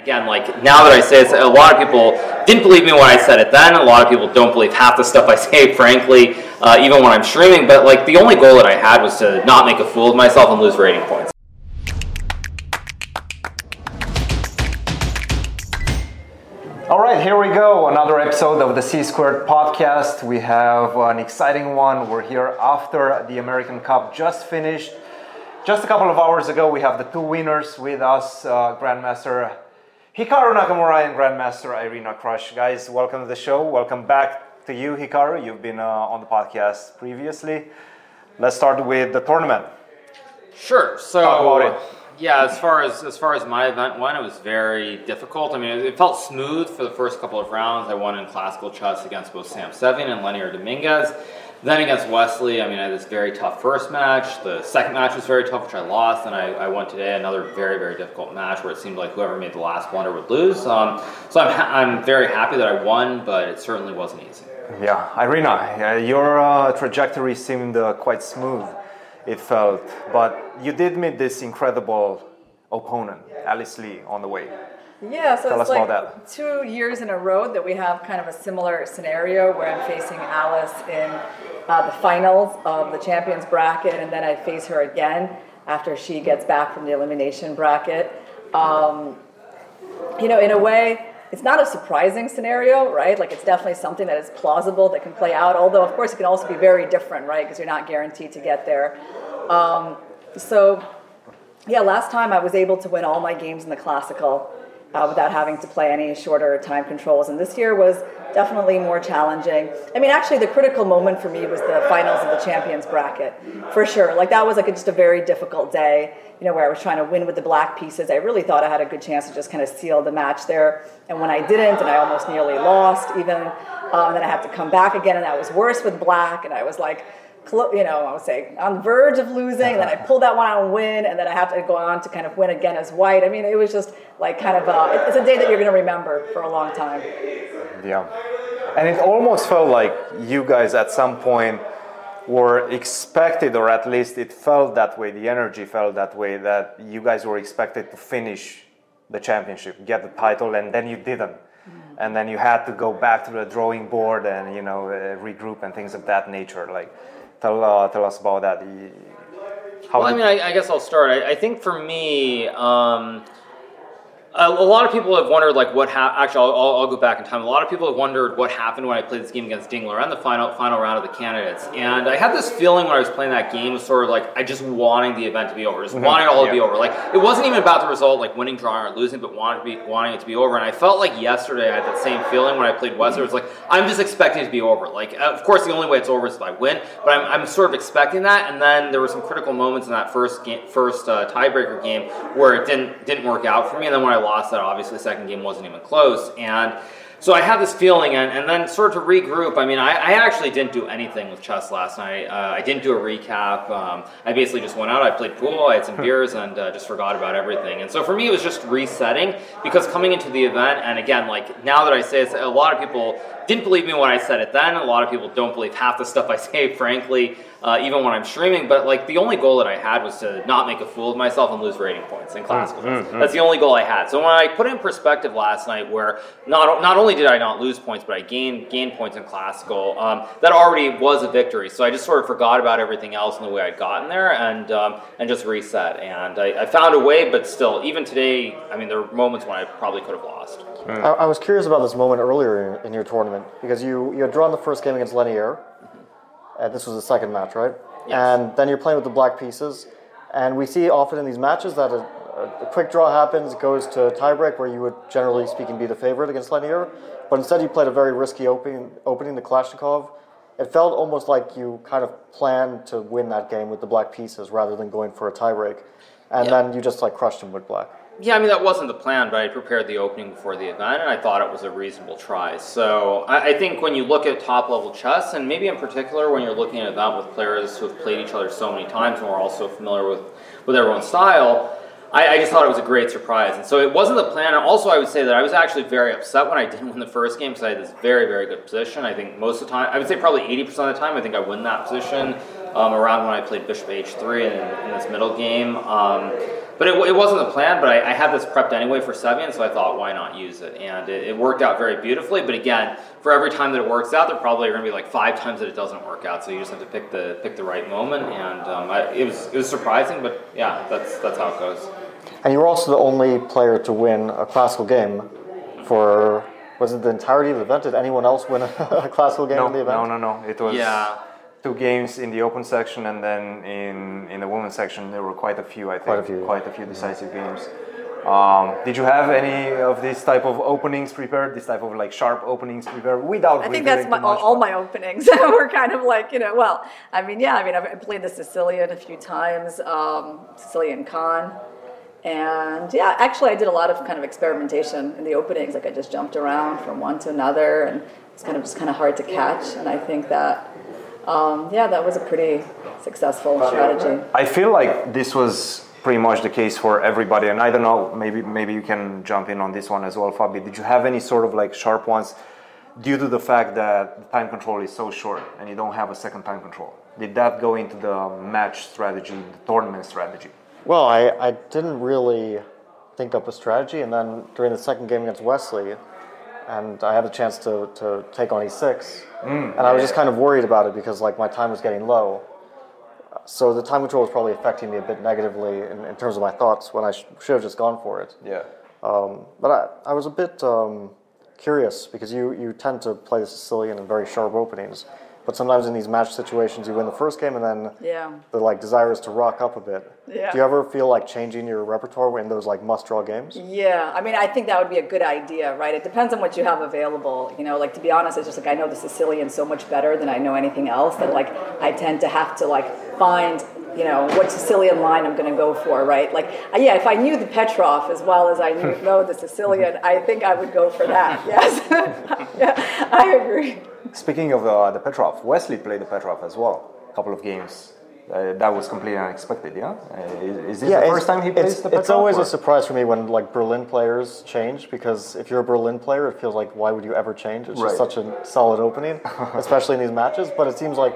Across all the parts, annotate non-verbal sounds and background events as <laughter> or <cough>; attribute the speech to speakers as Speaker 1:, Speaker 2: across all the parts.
Speaker 1: Again, like now that I say it, a lot of people didn't believe me when I said it then. A lot of people don't believe half the stuff I <laughs> say, frankly, uh, even when I'm streaming. But like the only goal that I had was to not make a fool of myself and lose rating points.
Speaker 2: All right, here we go. Another episode of the C Squared podcast. We have an exciting one. We're here after the American Cup just finished. Just a couple of hours ago, we have the two winners with us uh, Grandmaster Hikaru Nakamura and Grandmaster Irina Krush. Guys, welcome to the show. Welcome back to you, Hikaru. You've been uh, on the podcast previously. Let's start with the tournament.
Speaker 1: Sure. So
Speaker 2: Talk about it.
Speaker 1: Yeah, as far as as far as my event went, it was very difficult. I mean, it, it felt smooth for the first couple of rounds. I won in classical chess against both Sam Sevian and Lenier Dominguez. Then against Wesley, I mean, I had this very tough first match. The second match was very tough, which I lost. And I, I won today another very, very difficult match where it seemed like whoever made the last blunder would lose. Um, so I'm, ha- I'm very happy that I won, but it certainly wasn't easy.
Speaker 2: Yeah, Irina, uh, your uh, trajectory seemed uh, quite smooth, it felt, but you did meet this incredible opponent, Alice Lee, on the way.
Speaker 3: Yeah, so
Speaker 2: Tell
Speaker 3: it's like two years in a row that we have kind of a similar scenario where I'm facing Alice in uh, the finals of the champions bracket, and then I face her again after she gets back from the elimination bracket. Um, you know, in a way, it's not a surprising scenario, right? Like it's definitely something that is plausible that can play out. Although, of course, it can also be very different, right? Because you're not guaranteed to get there. Um, so, yeah, last time I was able to win all my games in the classical uh, without having to play any shorter time controls, and this year was definitely more challenging. I mean, actually, the critical moment for me was the finals of the champions bracket, for sure. Like that was like a, just a very difficult day, you know, where I was trying to win with the black pieces. I really thought I had a good chance to just kind of seal the match there, and when I didn't, and I almost nearly lost, even, um, and then I had to come back again, and that was worse with black, and I was like you know, I would say on the verge of losing, and then I pulled that one out and win, and then I have to go on to kind of win again as white. I mean, it was just like kind of a, it's a day that you're going to remember for a long time.
Speaker 2: Yeah. And it almost felt like you guys at some point were expected, or at least it felt that way, the energy felt that way, that you guys were expected to finish the championship, get the title, and then you didn't. And then you had to go back to the drawing board and, you know, uh, regroup and things of that nature. Like, tell, uh, tell us about that. How
Speaker 1: Well, I mean, I, I guess I'll start. I, I think for me, um, a, a lot of people have wondered, like, what happened. Actually, I'll, I'll, go back in time. A lot of people have wondered what happened when I played this game against Ding Liren and the final final round of the candidates. And I had this feeling when I was playing that game, was sort of like I just wanting the event to be over, just wanting it all to be over. Like, it wasn't even about the result, like winning, drawing, or losing, but wanting to be wanting it to be over. And I felt like yesterday I had that same feeling when I played Wesley. It was like I'm just expecting it to be over. Like, uh, of course, the only way it's over is if I win, but I'm, I'm sort of expecting that. And then there were some critical moments in that first game, first uh, tiebreaker game where it didn't didn't work out for me. And then when I lost that, obviously the second game wasn't even close. And so I had this feeling, and, and then sort of to regroup. I mean, I, I actually didn't do anything with chess last night. Uh, I didn't do a recap. Um, I basically just went out. I played pool. I had some beers, and uh, just forgot about everything. And so for me, it was just resetting because coming into the event, and again, like now that I say it, a lot of people didn't believe me when I said it then. A lot of people don't believe half the stuff I <laughs> say, frankly, uh, even when I'm streaming. But like the only goal that I had was to not make a fool of myself and lose rating points in classical. chess. That's the only goal I had. So when I put it in perspective last night, where not not only did I not lose points, but I gained gained points in classical, um, that already was a victory. So I just sort of forgot about everything else and the way I'd gotten there, and um, and just reset. And I, I found a way, but still, even today, I mean, there were moments when I probably could have lost.
Speaker 4: I, I was curious about this moment earlier in, in your tournament because you, you had drawn the first game against Lenier. And this was the second match, right?
Speaker 1: Yes.
Speaker 4: And then you're playing with the black pieces. And we see often in these matches that a, a, quick draw happens, goes to a tiebreak, where you would generally speaking be the favorite against Lenier. But instead, you played a very risky opening, opening the Kalashnikov. It felt almost like you kind of planned to win that game with the black pieces rather than going for a tiebreak. And
Speaker 1: Yeah.
Speaker 4: then you just like crushed him with black.
Speaker 1: Yeah, I mean that wasn't the plan, but I prepared the opening before the event, and I thought it was a reasonable try. So I, I think when you look at top level chess, and maybe in particular when you're looking at an event with players who have played each other so many times and we're also familiar with with everyone's style, I, I just thought it was a great surprise. And so it wasn't the plan. And also, I would say that I was actually very upset when I <laughs> didn't win the first game because I had this very, very good position. I think most of the time, I would say probably 80% of the time, I think I win that position um, around when I played Bishop H3 in, in this middle game. Um, but it, it wasn't the plan. But I, I had this prepped anyway for Sevian, so I thought, why not use it? And it, it worked out very beautifully. But again, for every time that it works out, there probably are going to be like five times that it doesn't work out. So you just have to pick the pick the right moment. And um, I, it was it was surprising, but yeah, that's that's how it goes.
Speaker 4: And you were also the only player to win a classical game for was it the entirety of the event? Did anyone else win a, a <laughs> classical game
Speaker 2: No,
Speaker 4: in the event?
Speaker 2: no, no, no. It was
Speaker 1: Yeah.
Speaker 2: Two games in the open section, and then in in the women's section there were quite a few. I think
Speaker 4: Quite a few.
Speaker 2: quite a few decisive games. Um, did you have any of these type of openings prepared? This type of like sharp openings prepared without?
Speaker 3: I think that's my, all,
Speaker 2: much,
Speaker 3: all
Speaker 2: but-
Speaker 3: my openings <laughs> were kind of like, you know, well, I mean, yeah, I mean, I've played the Sicilian a few times, um, Sicilian Kan. And yeah, actually, I did a lot of kind of experimentation in the openings. Like I just jumped around from one to another, and it's kind of just kind of hard to catch. And I think that, um, yeah, that was a pretty successful strategy.
Speaker 2: I feel like this was pretty much the case for everybody, and I don't know. Maybe maybe you can jump in on this one as well, Fabi. Did you have any sort of like sharp ones due to the fact that the time control is so short and you don't have a second time control? Did that go into the match strategy, the tournament strategy?
Speaker 4: Well, I, I didn't really think up a strategy, and then during the second game against Wesley, and I had a chance to, to take on e6, and I was just kind of worried about it because like my time was getting low. So the time control was probably affecting me a bit negatively in, in terms of my thoughts when I sh- should have just gone for it.
Speaker 2: Yeah.
Speaker 4: Um, but I, I was a bit um, curious because you, you tend to play the Sicilian in very sharp openings, but sometimes in these match situations you win the first game and then
Speaker 3: Yeah.
Speaker 4: the like desire is to rock up a bit.
Speaker 3: Yeah.
Speaker 4: Do you ever feel like changing your repertoire in those like must draw games?
Speaker 3: Yeah, I mean, I think that would be a good idea, right? It depends on what you have available. You know, like to be honest, it's just like I know the Sicilian so much better than I know anything else that like I tend to have to like find, you know, what Sicilian line I'm going to go for, right? Like, uh, yeah, if I knew the Petrov as well as I knew, know the Sicilian, I think I would go for that. <laughs> Yes, <laughs> yeah, I agree.
Speaker 2: Speaking of uh, the Petrov, Wesley played the Petrov as well. A couple of games. Uh, that was completely unexpected, yeah. Uh, is, is this the first time he plays
Speaker 4: it's,
Speaker 2: the Petrov?
Speaker 4: It's always
Speaker 2: or-
Speaker 4: a surprise for me when like Berlin players change because if you're a Berlin player, it feels like why would you ever change? It's just such a solid opening, <laughs> especially in these matches. But it seems like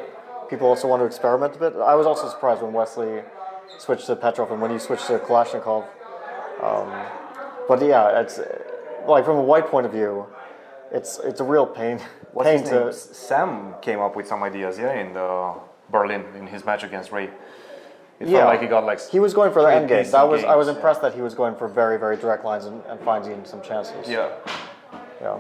Speaker 4: people also want to experiment a bit. I was also surprised when Wesley switched to Petrov and when you switched to Kalashnikov. Um, but yeah, it's like from a white point of view, it's it's a real pain.
Speaker 2: What's
Speaker 4: pain to
Speaker 2: Sam came up with some ideas, yeah, in the Berlin in his match against Ray. It
Speaker 4: Yeah,
Speaker 2: felt like he got like
Speaker 4: he was going for the
Speaker 2: three
Speaker 4: end game. That was I was
Speaker 2: games,
Speaker 4: impressed that he was going for very very direct lines and, and finding some chances.
Speaker 2: Yeah.
Speaker 4: yeah.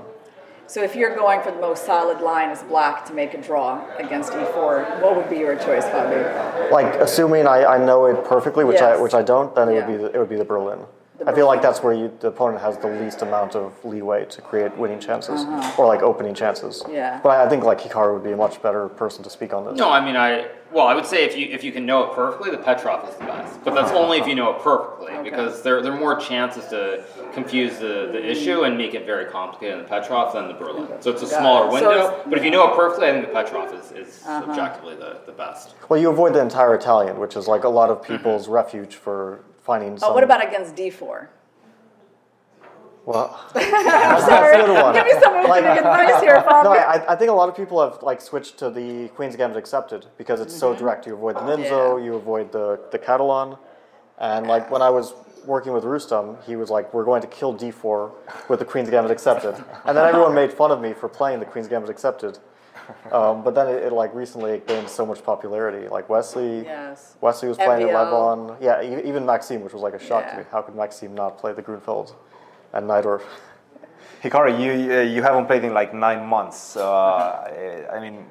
Speaker 3: So if you're going for the most solid line as black to make a draw against E4, what would be your choice, Fabi?
Speaker 4: Like assuming I, I know it perfectly, which I which I don't, then it would be the, it would be the Berlin.
Speaker 3: The
Speaker 4: I feel like that's where you, the opponent has the least amount of leeway to create winning chances or like opening chances.
Speaker 3: Uh-huh. Yeah.
Speaker 4: But I, I think like Hikaru would be a much better person to speak on this.
Speaker 1: No, I mean I. Well, I would say if you if you can know it perfectly, the Petrov is the best. But that's only if you know it perfectly, because there there are more chances to confuse the, the issue and make it very complicated in the Petrov than the Berlin. So it's a
Speaker 3: Got
Speaker 1: smaller
Speaker 3: it.
Speaker 1: Window.
Speaker 3: it's-
Speaker 1: but if you know it perfectly, I think the Petrov is, is
Speaker 3: Uh-huh.
Speaker 1: objectively the, the best.
Speaker 4: Well, you avoid the entire Italian, which is like a lot of people's refuge for finding. Some,
Speaker 3: Oh, what about against D4?
Speaker 4: Well, <laughs> I'm sorry.
Speaker 3: Give me some
Speaker 4: Like-
Speaker 3: advice here, Fabi. <laughs>
Speaker 4: No, I, I think a lot of people have like switched to the Queen's Gambit accepted because it's so direct. You avoid the Nimzo,
Speaker 3: Mm-hmm. Yeah.
Speaker 4: you avoid the the Catalan, and like when I was working with Rustam, he was like, "We're going to kill D4 with the Queen's Gambit accepted," and then everyone made fun of me for playing the Queen's Gambit accepted. <laughs> Um, but then it, it like recently it gained so much popularity. Like Wesley,
Speaker 3: Yes.
Speaker 4: Wesley was playing it
Speaker 3: MVL.
Speaker 4: Levon. Yeah, e- even Maxime, which was like a shock to me. How could Maxime not play the Grunfeld and Najdorf? <laughs>
Speaker 2: Hikaru, you uh, you haven't played in like nine months. Uh, I mean,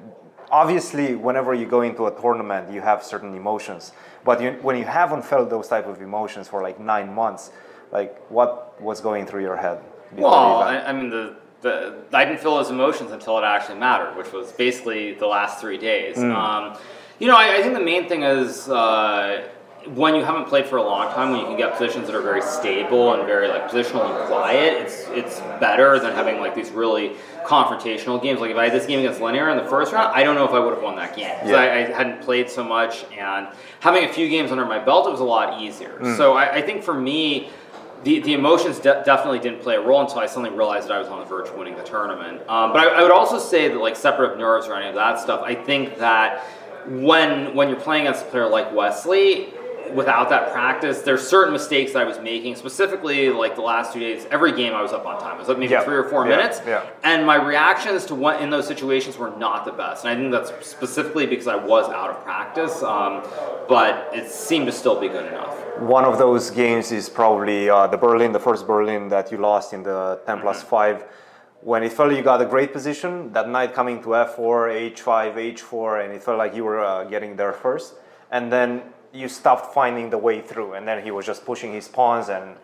Speaker 2: obviously, whenever you go into a tournament, you have certain emotions. But you, when you haven't felt those type of emotions for like nine months, like what was going through your head?
Speaker 1: Well. I, I mean, the, the I didn't feel those emotions until it actually mattered, which was basically the last three days. Um, you know, I, I think the main thing is uh, when you haven't played for a long time, when you can get positions that are very stable and very like positional and quiet, it's it's better than having like these really confrontational games. Like if I had this game against Lenier in the first round, I don't know if I would have won that game because
Speaker 2: Yeah.
Speaker 1: I, I hadn't played so much, and having a few games under my belt, it was a lot easier. So I, I think for me the, the emotions de- definitely didn't play a role until I suddenly realized that I was on the verge of winning the tournament. Um, but I, I would also say that, like, separate of nerves or any of that stuff, I think that when when you're playing against a player like Wesley, without that practice, there's certain mistakes that I was making. Specifically, like the last two days, every game I was up on time. I was up maybe
Speaker 2: Yeah.
Speaker 1: three or four
Speaker 2: Yeah.
Speaker 1: minutes,
Speaker 2: Yeah.
Speaker 1: and my reactions to what in those situations were not the best. And I think that's specifically because I was out of practice, um, but it seemed to still be good enough.
Speaker 2: One of those games is probably uh, the Berlin, the first Berlin that you lost in the 10 plus 5. When it felt you got a great position, that night coming to f4, h5, h4, and it felt like you were uh, getting there first. And then you stopped finding the way through, and then he was just pushing his pawns and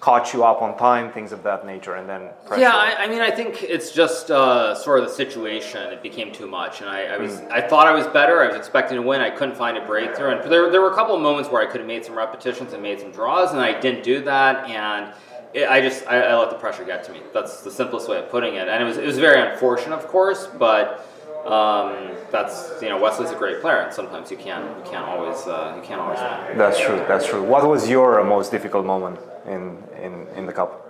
Speaker 2: caught you up on time, things of that nature, and then.
Speaker 1: Yeah, I, I mean, I think it's just uh, sort of the situation. It became too much, and I, I was, I thought I was better. I was expecting to win. I couldn't find a breakthrough, and there, there were a couple of moments where I could have made some repetitions and made some draws, and I didn't do that, and it, I just, I, I let the pressure get to me. That's the simplest way of putting it, and it was, it was very unfortunate, of course, but. Um, that's you know Wesley's a great player, and sometimes you can't you can't always uh, you can't always win.
Speaker 2: That's true. That's true. What was your most difficult moment in in, in the cup?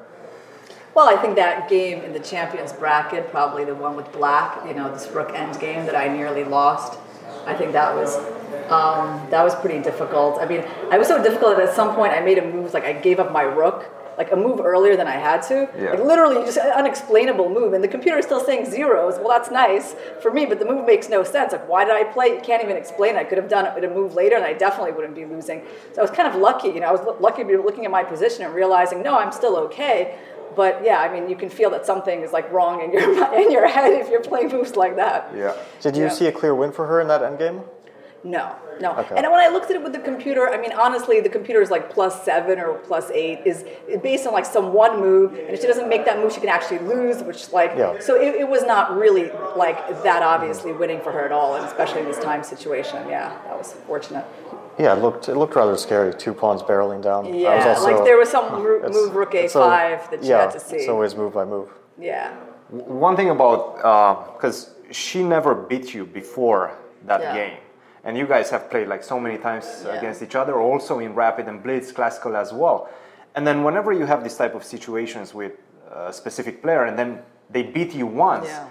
Speaker 3: Well, I think that game in the champions bracket, probably the one with black, you know, this rook end game that I nearly lost. I think that was um, that was pretty difficult. I mean, I was so difficult that at some point I made a move like I gave up my rook, like a move earlier than I had to.
Speaker 2: Yeah.
Speaker 3: Like literally just an unexplainable move, and the computer is still saying zeros. Well, that's nice for me, but the move makes no sense. Like, why did I play? You can't even explain. I could have done it with a move later, and I definitely wouldn't be losing. So I was kind of lucky. You know, I was lu- lucky to be looking at my position and realizing, no, I'm still okay. But yeah, I mean, you can feel that something is like wrong in your <laughs> in your head if you're playing moves like that.
Speaker 2: Yeah.
Speaker 4: Did you
Speaker 3: Yeah.
Speaker 4: see a clear win for her in that endgame?
Speaker 3: No, no.
Speaker 4: Okay.
Speaker 3: And when I looked at it with the computer, I mean, honestly, the computer is like plus seven or plus eight is based on like some one move, and if she doesn't make that move, she can actually lose. Which like,
Speaker 4: Yeah.
Speaker 3: so it, it was not really like that obviously winning for her at all, and especially in this time situation. Yeah, that was fortunate.
Speaker 4: Yeah, it looked it looked rather scary. Two pawns barreling down. I was
Speaker 3: Yeah,
Speaker 4: also-
Speaker 3: like there was some ro- move rook a5 that you
Speaker 4: yeah,
Speaker 3: had to see.
Speaker 4: It's always move by move.
Speaker 3: yeah.
Speaker 2: One thing about uh, because she never beat you before that
Speaker 3: Yeah.
Speaker 2: game, and you guys have played like so many times
Speaker 3: Yeah.
Speaker 2: against each other, also in rapid and blitz, classical as well. And then whenever you have this type of situations with a specific player, and then they beat you once.
Speaker 3: Yeah.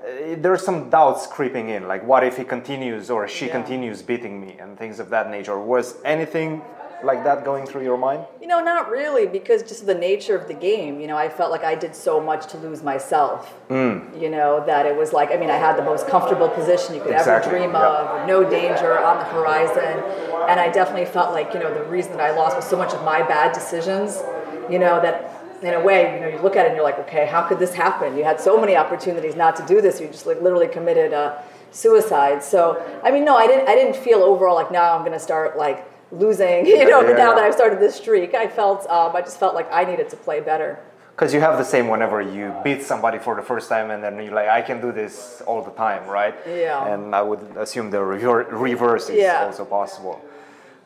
Speaker 2: uh, There's some doubts creeping in, like what if he continues or she
Speaker 3: Yeah.
Speaker 2: continues beating me and things of that nature. Was anything like that going through your mind?
Speaker 3: You know, not really, because just the nature of the game, you know, I felt like I did so much to lose myself.
Speaker 2: Mm.
Speaker 3: You know, that it was like, I mean, I had the most comfortable position you could
Speaker 2: Exactly,
Speaker 3: ever dream
Speaker 2: yeah.
Speaker 3: of, no danger on the horizon. And I definitely felt like, you know, the reason that I lost was so much of my bad decisions, you know, that in a way, you know, you look at it and you're like, okay, how could this happen? You had so many opportunities not to do this. You just like literally committed a suicide. So, I mean, no, I didn't, I didn't feel overall like now I'm going to start like losing, <laughs> you know,
Speaker 2: yeah,
Speaker 3: now
Speaker 2: yeah.
Speaker 3: that I've started this streak. I felt, um, I just felt like I needed to play better.
Speaker 2: Because you have the same whenever you beat somebody for the first time, and then you're like, I can do this all the time, right?
Speaker 3: Yeah.
Speaker 2: And I would assume the reverse is
Speaker 3: Yeah.
Speaker 2: also possible.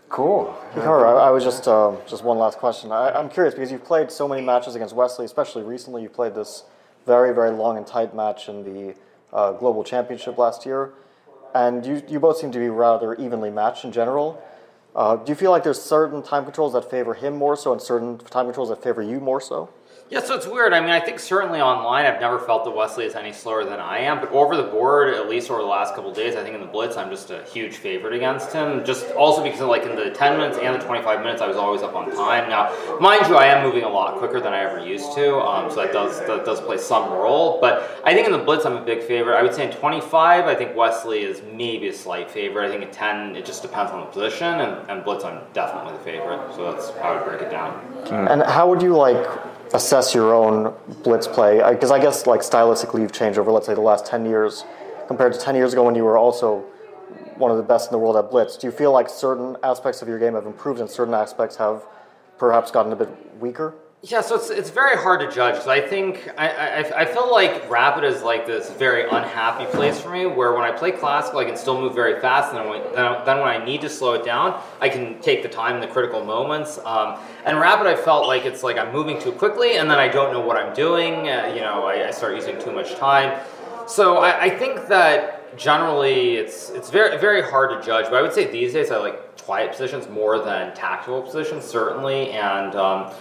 Speaker 2: Cool.
Speaker 4: Hikaru, I, I was just um, just one last question. I, I'm curious because you've played so many matches against Wesley, especially recently. You played this very very long and tight match in the uh, Global Championship last year, and you you both seem to be rather evenly matched in general. Uh, do you feel like there's certain time controls that favor him more so, and certain time controls that favor you more so?
Speaker 1: Yeah, so it's weird. I mean, I think certainly online, I've never felt that Wesley is any slower than I am. But over the board, at least over the last couple days, I think in the blitz, I'm just a huge favorite against him. Just also because, like, in the 10 minutes and the 25 minutes, I was always up on time. Now, mind you, I am moving a lot quicker than I ever used to, um, so that does that does play some role. But I think in the blitz, I'm a big favorite. I would say in 25, I think Wesley is maybe a slight favorite. I think in 10, it just depends on the position, and, and blitz, I'm definitely the favorite. So that's how I would break it down.
Speaker 4: And how would you like assess your own blitz play? Because I guess like stylistically you've changed over, let's say, the last ten years compared to ten years ago when you were also one of the best in the world at blitz. Do you feel like certain aspects of your game have improved and certain aspects have perhaps gotten a bit weaker?
Speaker 1: Yeah, so it's, it's very hard to judge because I think I, I, I feel like rapid is like this very unhappy place for me where when I play classical I can still move very fast and then when, then, when I need to slow it down I can take the time in the critical moments. Um, and rapid I felt like it's like I'm moving too quickly and then I don't know what I'm doing. Uh, you know, I, I start using too much time. So I, I think that generally it's it's very very hard to judge. But I would say these days I like quiet positions more than tactical positions certainly and. Um,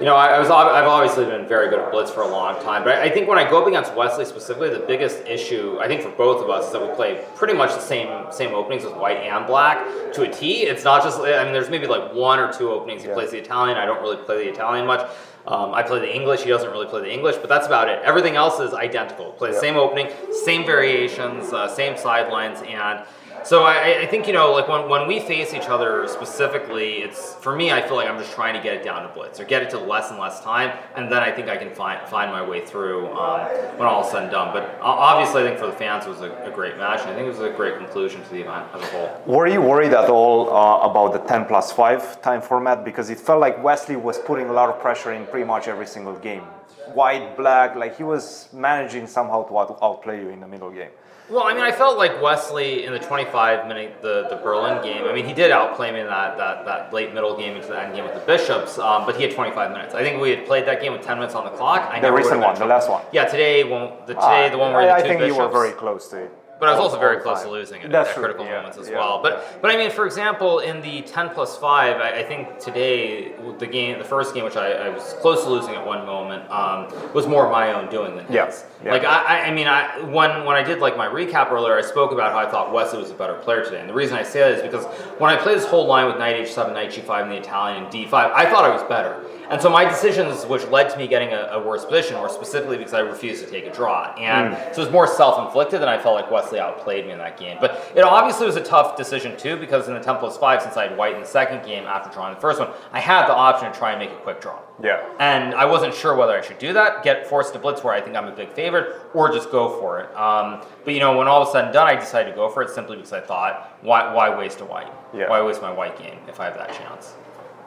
Speaker 1: You know, I, I was I've obviously been very good at blitz for a long time, but I, I think when I go up against Wesley specifically, the biggest issue I think for both of us is that we play pretty much the same same openings with white and black to a T. It's not just I mean, there's maybe like one or two openings he
Speaker 4: Yeah.
Speaker 1: plays the Italian. I don't really play the Italian much. Um, I play the English. He doesn't really play the English, but that's about it. Everything else is identical. Play the
Speaker 4: Yeah.
Speaker 1: same opening, same variations, uh, same sidelines, and so I, I think you know, like when, when we face each other specifically, it's for me. I feel like I'm just trying to get it down to blitz or get it to less and less time, and then I think I can find find my way through um, when all is said and done. But obviously, I think for the fans, it was a, a great match, and I think it was a great conclusion to the event as a whole.
Speaker 2: Were you worried at all uh, about the 10 plus 5 time format? Because it felt like Wesley was putting a lot of pressure in pretty much every single game. White, black, like he was managing somehow to out- outplay you in the middle game.
Speaker 1: Well, I mean, I felt like Wesley in the 25 minute the, the Berlin game. I mean, he did outplay me in that, that, that late middle game into the end game with the Bishops, um, but he had 25 minutes. I think we had played that game with 10 minutes on the clock. I
Speaker 2: The recent one, the last one.
Speaker 1: Yeah, today. The today the one where
Speaker 2: I,
Speaker 1: the two
Speaker 2: I think
Speaker 1: Bishops.
Speaker 2: you were very close to it.
Speaker 1: But I was also very close
Speaker 2: time.
Speaker 1: to losing it
Speaker 2: That's
Speaker 1: at critical
Speaker 2: yeah,
Speaker 1: moments as
Speaker 2: yeah.
Speaker 1: well. But but I mean, for example, in the ten plus five, I, I think today the game, the first game, which I, I was close to losing at one moment, um, was more my own doing than his.
Speaker 2: Yeah, yeah.
Speaker 1: Like I, I- I mean, I when when I did like my recap earlier, I spoke about how I thought Wesley was a better player today, and the reason I say that is because when I played this whole line with knight h7, knight g5, and the Italian and d5, I thought I was better. And so my decisions, which led to me getting a, a worse position, were specifically because I refused to take a draw. And
Speaker 2: Hmm.
Speaker 1: so it was more self-inflicted, and I felt like Wesley outplayed me in that game. But it obviously was a tough decision too, because in the 10 plus 5, since I had white in the second game after drawing the first one, I had the option to try and make a quick draw.
Speaker 2: Yeah.
Speaker 1: And I wasn't sure whether I should do that, get forced to blitz where I think I'm a big favorite, or just go for it. Um, but you know, when all was said and done, I decided to go for it simply because I thought, why, why waste a white?
Speaker 2: Yeah.
Speaker 1: Why waste my white game if I have that chance?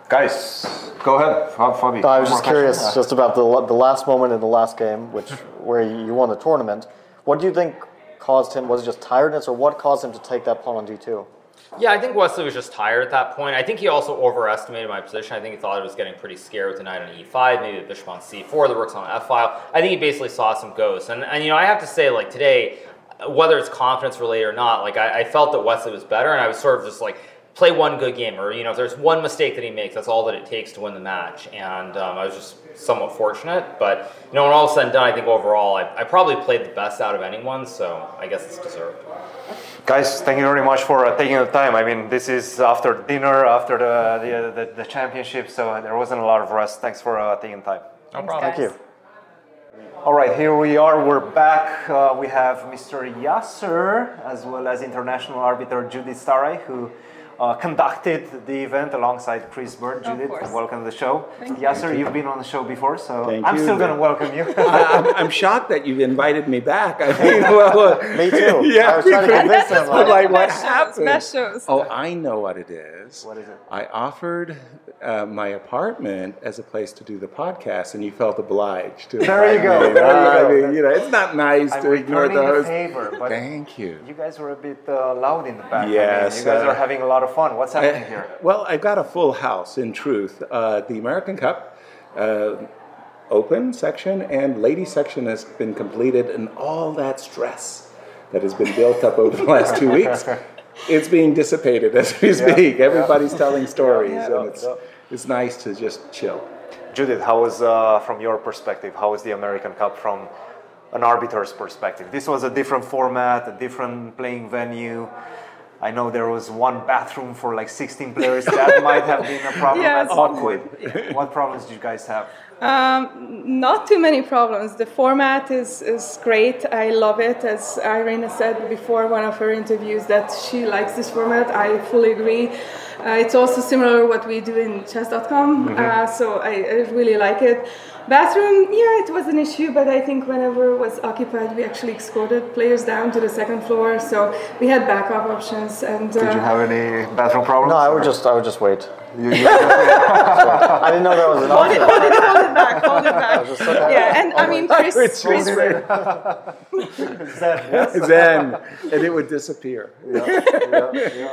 Speaker 2: Guys, go ahead, Fa- Fabi.
Speaker 4: I was just curious,
Speaker 2: question?
Speaker 4: just about the the last moment in the last game, which where you won the tournament. What do you think caused him? Was it just tiredness, or what caused him to take that pawn on d two?
Speaker 1: Yeah, I think Wesley was just tired at that point. I think he also overestimated my position. I think he thought it was getting pretty scared with the knight on e5, maybe the bishop on c4, the rook's on the f file. I think he basically saw some ghosts. And, and you know, I have to say, like today, whether it's confidence related or not, like I, I felt that Wesley was better, and I was sort of just like, play one good game, or you know, if there's one mistake that he makes, that's all that it takes to win the match. And um, I was just somewhat fortunate, but you know, when all is said and done, I think overall, I, I probably played the best out of anyone, so I guess it's deserved.
Speaker 2: Guys, thank you very much for uh, taking the time. I mean, this is after dinner, after the, the, the, the championship, so there wasn't a lot of rest. Thanks for uh, taking time.
Speaker 1: No
Speaker 3: Thanks,
Speaker 1: problem.
Speaker 4: Thank you.
Speaker 2: All right, here we are. We're back. Uh, we have Mr. Yasser as well as international arbiter Judith Sztaray, who uh, conducted the event alongside Chris Bird. Judith,
Speaker 3: course.
Speaker 2: welcome to the show.
Speaker 3: Thank you.
Speaker 2: Yasser, you've been on the show before, so
Speaker 5: Thank
Speaker 2: I'm
Speaker 5: you.
Speaker 2: still going to welcome you.
Speaker 5: I, I'm, I'm shocked that you've invited me back. I mean, <laughs> well, uh,
Speaker 4: Me too. <laughs>
Speaker 5: Yeah,
Speaker 4: I was trying to
Speaker 5: because-
Speaker 4: convince him.
Speaker 5: I'm
Speaker 4: Like,
Speaker 5: like, what
Speaker 6: Best shows,
Speaker 5: happened?
Speaker 6: best shows.
Speaker 5: Oh, I know what it is.
Speaker 2: What is it?
Speaker 5: I offered uh, my apartment as a place to do the podcast, and you felt obliged to.
Speaker 2: There you go,
Speaker 5: me.
Speaker 2: there you
Speaker 5: I
Speaker 2: go.
Speaker 5: mean, you know, it's not nice
Speaker 2: I'm
Speaker 5: to ignore
Speaker 2: returning the
Speaker 5: those.
Speaker 2: favor, but
Speaker 5: Thank you.
Speaker 2: you guys were a bit uh, loud in the back. I mean,
Speaker 5: Yes,
Speaker 2: you guys
Speaker 5: uh,
Speaker 2: are having a lot of fun. What's happening
Speaker 5: I-
Speaker 2: here?
Speaker 5: Well, I've got a full house. In truth, uh, the American Cup. Uh, Open section and lady section has been completed, and all that stress that has been built up over the last two weeks, <laughs> it's being dissipated as we speak. Everybody's telling stories, and it's it's nice to just chill.
Speaker 2: Judith, how was, uh, from your perspective, how was the American Cup from an arbiter's perspective? This was a different format, a different playing venue. I know there was one bathroom for like 16 players. That <laughs> might have been a problem.
Speaker 6: Yes.
Speaker 2: at some. What problems did you guys have?
Speaker 6: Um, not too many problems. The format is, is great. I love it. As Irina said before one of her interviews, that she likes this format. I fully agree. Uh, it's also similar what we do in chess.com, uh, so I, I really like it. Bathroom, yeah, it was an issue, but I think whenever it was occupied, we actually escorted players down to the second floor, so we had backup options. And uh,
Speaker 2: Did you have any bathroom problems?
Speaker 4: no, I would
Speaker 2: or-
Speaker 4: just I would just wait.
Speaker 2: You- you-
Speaker 4: I didn't know that was an
Speaker 6: hold it,
Speaker 4: option.
Speaker 6: hold it, hold it back, hold it back.
Speaker 4: just so
Speaker 6: Yeah, and I mean, Chris,
Speaker 5: It's
Speaker 6: Chris <laughs>
Speaker 5: Then, and it would disappear.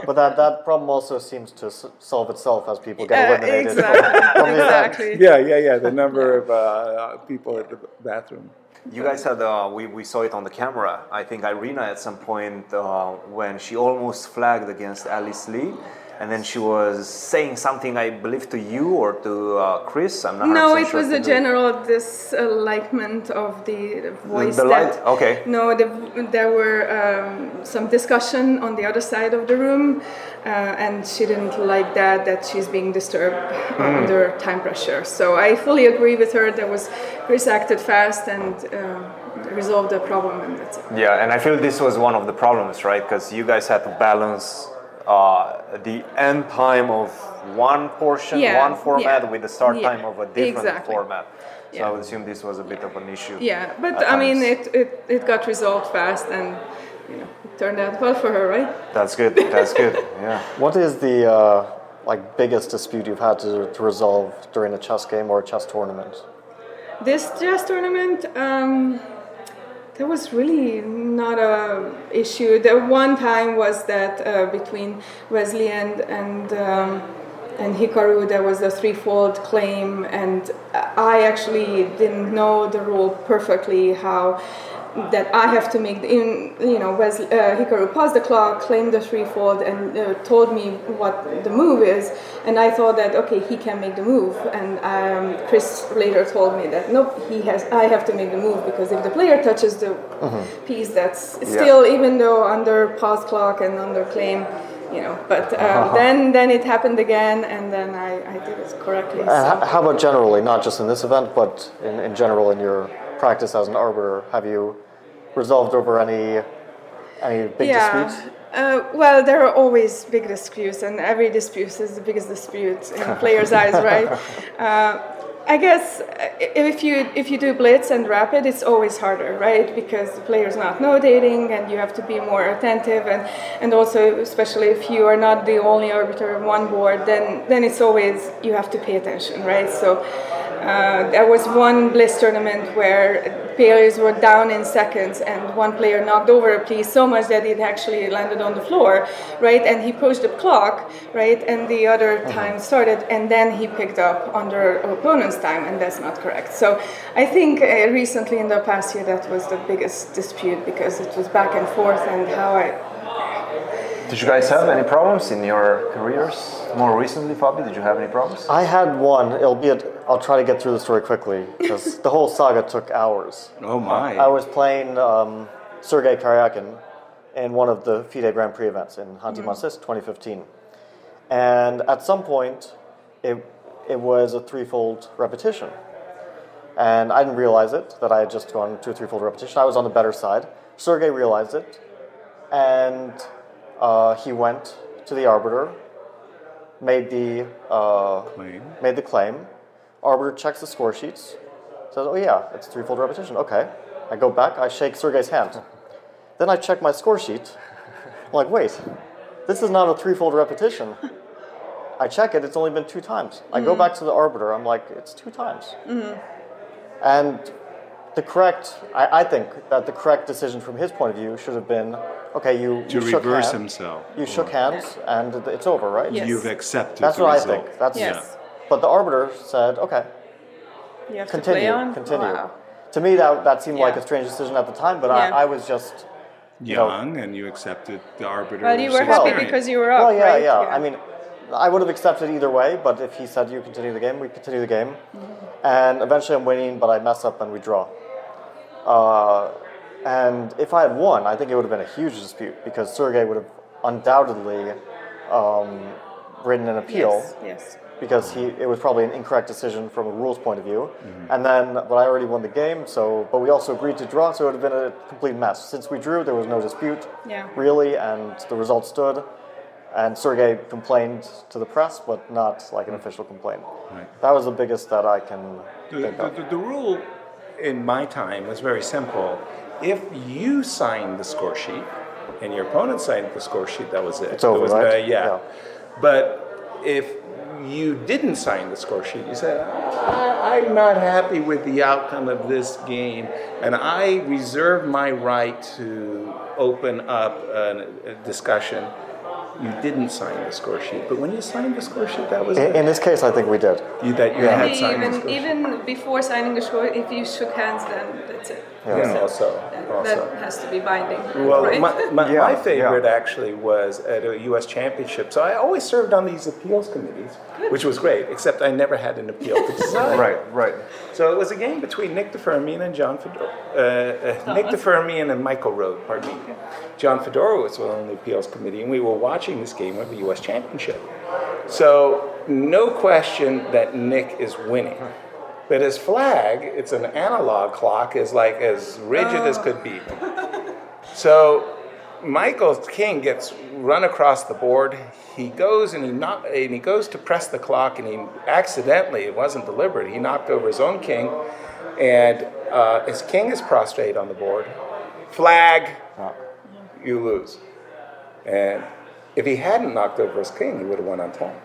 Speaker 4: But that, that problem also seems to s- solve itself as people get
Speaker 6: Uh,
Speaker 4: eliminated.
Speaker 6: exactly,
Speaker 4: from the event.
Speaker 6: exactly.
Speaker 5: Yeah, yeah, yeah. The number of uh, people at the bathroom.
Speaker 2: You guys had, uh, we, we saw it on the camera. I think Irina at some point uh, when she almost flagged against Alice Lee. And then she was saying something, I believe, to you or to uh, Chris. I'm not.
Speaker 6: No, it
Speaker 2: sure
Speaker 6: was a general dislikement of the voice.
Speaker 2: the light?
Speaker 6: that-
Speaker 2: Okay.
Speaker 6: No, the, there were um, some discussion on the other side of the room, uh, and she didn't like that. That she's being disturbed
Speaker 2: Hmm.
Speaker 6: under time pressure. So I fully agree with her. There was Chris acted fast and uh, resolved the problem, and that's it.
Speaker 2: Yeah, and I feel this was one of the problems, right? Because you guys had to balance uh, the end time of one portion,
Speaker 6: Yeah,
Speaker 2: one format,
Speaker 6: yeah,
Speaker 2: with the start
Speaker 6: yeah,
Speaker 2: time of a different
Speaker 6: exactly.
Speaker 2: format. So
Speaker 6: Yeah.
Speaker 2: I would assume this was a bit of an issue.
Speaker 6: Yeah, but
Speaker 2: at
Speaker 6: I mean, it, it, it got resolved fast, and you know, it turned out well for her, right?
Speaker 2: That's good. That's good. Yeah. <laughs>
Speaker 4: What is the uh, like biggest dispute you've had to, to resolve during a chess game or a chess tournament?
Speaker 6: This chess tournament, um, there was really not a issue. The one time was that uh, between Wesley and and um, and Hikaru, there was a threefold claim, and I actually didn't know the rule perfectly how that I have to make the, in you know Wesley, uh, Hikaru paused the clock, claimed the threefold, and uh, told me what the move is, and I thought that okay he can make the move, and um, Chris later told me that nope he has I have to make the move because if the player touches the piece that's still even though under pause clock and under claim. You know, but um, then then it happened again, and then I, I did it correctly. So-
Speaker 4: h- how about generally, not just in this event, but in, in general in your practice as an arbiter? Have you resolved over any any big disputes?
Speaker 6: Uh, well, there are always big disputes, and every dispute is the biggest dispute in <laughs> players' eyes, right? Uh, <laughs> I guess uh, if you if you do blitz and rapid, it's always harder, right? Because the player's not notating, and you have to be more attentive, and and also especially if you are not the only arbiter on one board, then then it's always you have to pay attention, right? So. Uh, there was one blitz tournament where players were down in seconds, and one player knocked over a piece so much that it actually landed on the floor, right? And he pushed the clock, right? And the other time started, and then he picked up under opponent's time, and that's not correct. So I think uh, recently in the past year that was the biggest dispute because it was back and forth, and how I
Speaker 2: Did you guys have any problems in your careers? More recently, Fabi, did you have any problems?
Speaker 4: I had one, albeit I'll try to get through the story quickly because the whole saga took hours.
Speaker 5: Oh my!
Speaker 4: I was playing um, Sergei Karyakin in one of the FIDE Grand Prix events in Khanty-Mansiysk 2015. And at some point, it, it was a threefold repetition. And I didn't realize it, that I had just gone to a threefold repetition. I was on the better side. Sergei realized it, and uh, he went to the arbiter, made the, uh,
Speaker 5: Claim.
Speaker 4: made the claim. Arbiter checks the score sheets, says, oh yeah, it's threefold repetition. Okay. I go back, I shake Sergei's hand. Then I check my score sheet. I'm like, wait, this is not a threefold repetition. I check it, it's only been two times. I go mm. back to the arbiter, I'm like, it's two times. Mm-hmm. And the correct, I, I think that the correct decision from his point of view should have been, okay, you,
Speaker 5: to
Speaker 4: you shook
Speaker 5: reverse
Speaker 4: hand-
Speaker 5: himself.
Speaker 4: You shook hands and it's over, right?
Speaker 6: Yes.
Speaker 5: You've accepted.
Speaker 4: That's
Speaker 5: the
Speaker 4: what
Speaker 5: result.
Speaker 4: I think. That's
Speaker 6: Yes.
Speaker 4: But the arbiter said, okay,
Speaker 6: you have
Speaker 4: continue,
Speaker 6: to play on.
Speaker 4: continue.
Speaker 6: Wow.
Speaker 4: To me, that, that seemed like a strange decision at the time, but
Speaker 6: Yeah.
Speaker 4: I, I was just
Speaker 5: young, and you accepted the arbiter.
Speaker 6: Well, you were happy
Speaker 5: experience.
Speaker 6: because you were up,
Speaker 4: Well, yeah,
Speaker 6: right?
Speaker 4: yeah, I mean, I would have accepted either way, but if he said you continue the game, we continue the game. And eventually I'm winning, but I mess up and we draw. Uh, and if I had won, I think it would have been a huge dispute because Sergey would have undoubtedly um, written an appeal
Speaker 6: yes, yes.
Speaker 4: because he it was probably an incorrect decision from a rules point of view. And then, but I already won the game, so but we also agreed to draw, so it would have been a complete mess. Since we drew, there was no dispute,
Speaker 6: Yeah.
Speaker 4: really, and the result stood. And Sergey complained to the press, but not like an hmm. official complaint.
Speaker 5: Right.
Speaker 4: That was the biggest that I can
Speaker 5: The,
Speaker 4: think
Speaker 5: the,
Speaker 4: of.
Speaker 5: the, the rule in my time was very simple. If you signed the score sheet and your opponent signed the score sheet, that was it.
Speaker 4: It's over,
Speaker 5: There was
Speaker 4: right?
Speaker 5: no- yeah.
Speaker 4: Yeah.
Speaker 5: But if you didn't sign the score sheet, you said, I, I'm not happy with the outcome of this game, and I reserve my right to open up a, a discussion. You didn't sign the score sheet. But when you signed the score sheet, that was
Speaker 4: In,
Speaker 5: it.
Speaker 4: in this case, I think we did.
Speaker 5: you, that you
Speaker 4: Yeah.
Speaker 5: had signed the
Speaker 6: even
Speaker 5: score sheet.
Speaker 6: even before signing the score, if you shook hands, then that's it.
Speaker 5: Yeah, also,
Speaker 6: That,
Speaker 5: also.
Speaker 6: that has to be binding.
Speaker 5: Well,
Speaker 6: right?
Speaker 5: my, my, <laughs>
Speaker 2: Yeah,
Speaker 5: my favorite
Speaker 2: yeah.
Speaker 5: actually was at a U.S. championship. So I always served on these appeals committees, which was great, except I never had an appeal to decide. <laughs>
Speaker 2: Right, right.
Speaker 5: So it was a game between Nick de Firmian and John Fedor. Uh, uh, Nick de Firmian and Michael Rohde, pardon me. John Fedora was on the appeals committee, and we were watching this game of the U.S. Championship. So no question that Nick is winning. But his flag, it's an analog clock, is like as rigid as could be. <laughs> So Michael King gets run across the board. He goes and he knock, and he goes to press the clock, and he accidentally, it wasn't deliberate, he knocked over his own king, and uh, his king is prostrate on the board. Flag, you lose. And if he hadn't knocked over his king, he would have won on time.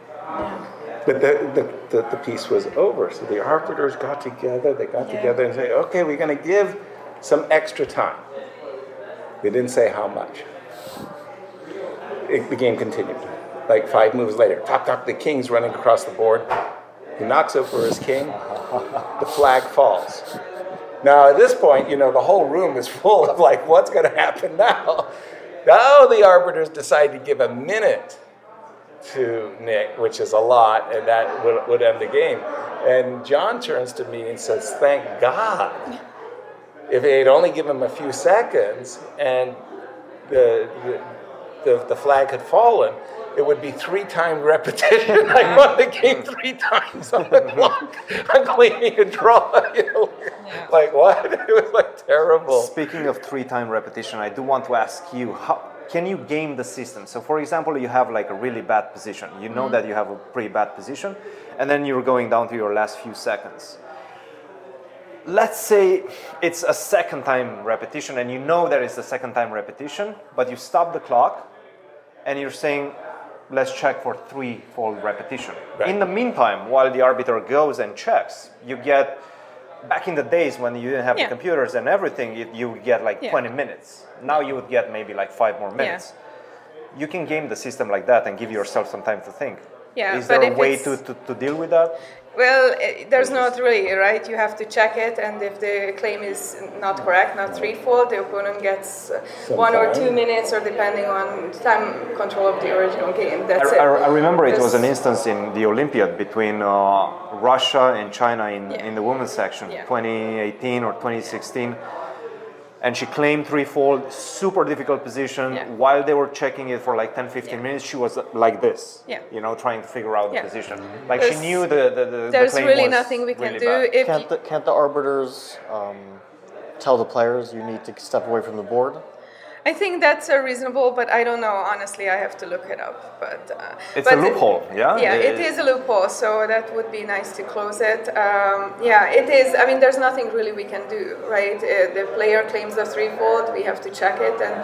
Speaker 5: But the, the, the, the piece was over. So the arbiters got together, they got together and said, okay, we're going to give some extra time. They didn't say how much. It, the game continued. Like five moves later, top, top, the king's running across the board. He knocks over his king. The flag falls. Now, at this point, you know, the whole room is <laughs> full of like, what's going to happen now? Now the arbiters decide to give a minute to Nick, which is a lot, and that would, would end the game. And John turns to me and says, Thank God. If they'd only given him a few seconds and the, the, the, the flag had fallen, it would be three time repetition. <laughs> I won the game three times on the clock. I'm cleaning a draw. <laughs> You know? Like, what? <laughs> It was like terrible.
Speaker 2: Speaking of three-time repetition, I do want to ask you how can you game the system? So, for example, you have like a really bad position. You know mm-hmm. that you have a pretty bad position, and then you're going down to your last few seconds. Let's say it's a second time repetition, and you know that it's a second time repetition, but you stop the clock, and you're saying, "Let's check for three-fold repetition."
Speaker 5: Right.
Speaker 2: In the meantime, while the arbiter goes and checks, you get back in the days when you didn't have
Speaker 6: Yeah.
Speaker 2: the computers and everything, you, you would get like
Speaker 6: Yeah.
Speaker 2: 20 minutes. Now you would get maybe like five more minutes. You can game the system like that and give yourself some time to think.
Speaker 6: Yeah,
Speaker 2: Is
Speaker 6: but
Speaker 2: there a way to, to, to deal with that?
Speaker 6: Well, eh, there's not really, right? You have to check it, and if the claim is not correct, not threefold, the opponent gets uh,
Speaker 5: Some
Speaker 6: one or two minutes, or depending on time control of the original game. That's
Speaker 2: I,
Speaker 6: it.
Speaker 2: I remember it was an instance in the Olympiad between uh, Russia and China in,
Speaker 6: Yeah.
Speaker 2: in the women's section,
Speaker 6: Yeah.
Speaker 2: 2018 or 2016. And she claimed threefold, super difficult position.
Speaker 6: Yeah.
Speaker 2: While they were checking it for like 10, 15
Speaker 6: Yeah.
Speaker 2: minutes, she was like this,
Speaker 6: Yeah.
Speaker 2: you know, trying to figure out
Speaker 6: Yeah.
Speaker 2: the position. Like she knew the, the, the, the
Speaker 6: There's
Speaker 2: claim
Speaker 6: really
Speaker 2: was
Speaker 6: nothing we can
Speaker 2: really
Speaker 6: do.
Speaker 2: bad.
Speaker 6: If
Speaker 4: Can't the, can't the arbiters um, tell the players you need to step away from the board?
Speaker 6: I think that's a reasonable, but I don't know. Honestly, I have to look it up. But uh,
Speaker 2: It's
Speaker 6: but
Speaker 2: a loophole, yeah?
Speaker 6: Yeah,
Speaker 2: It-
Speaker 6: it is a loophole, so that would be nice to close it. Um, yeah, it is. I mean, there's nothing really we can do, right? Uh, the player claims the threefold, we have to check it, and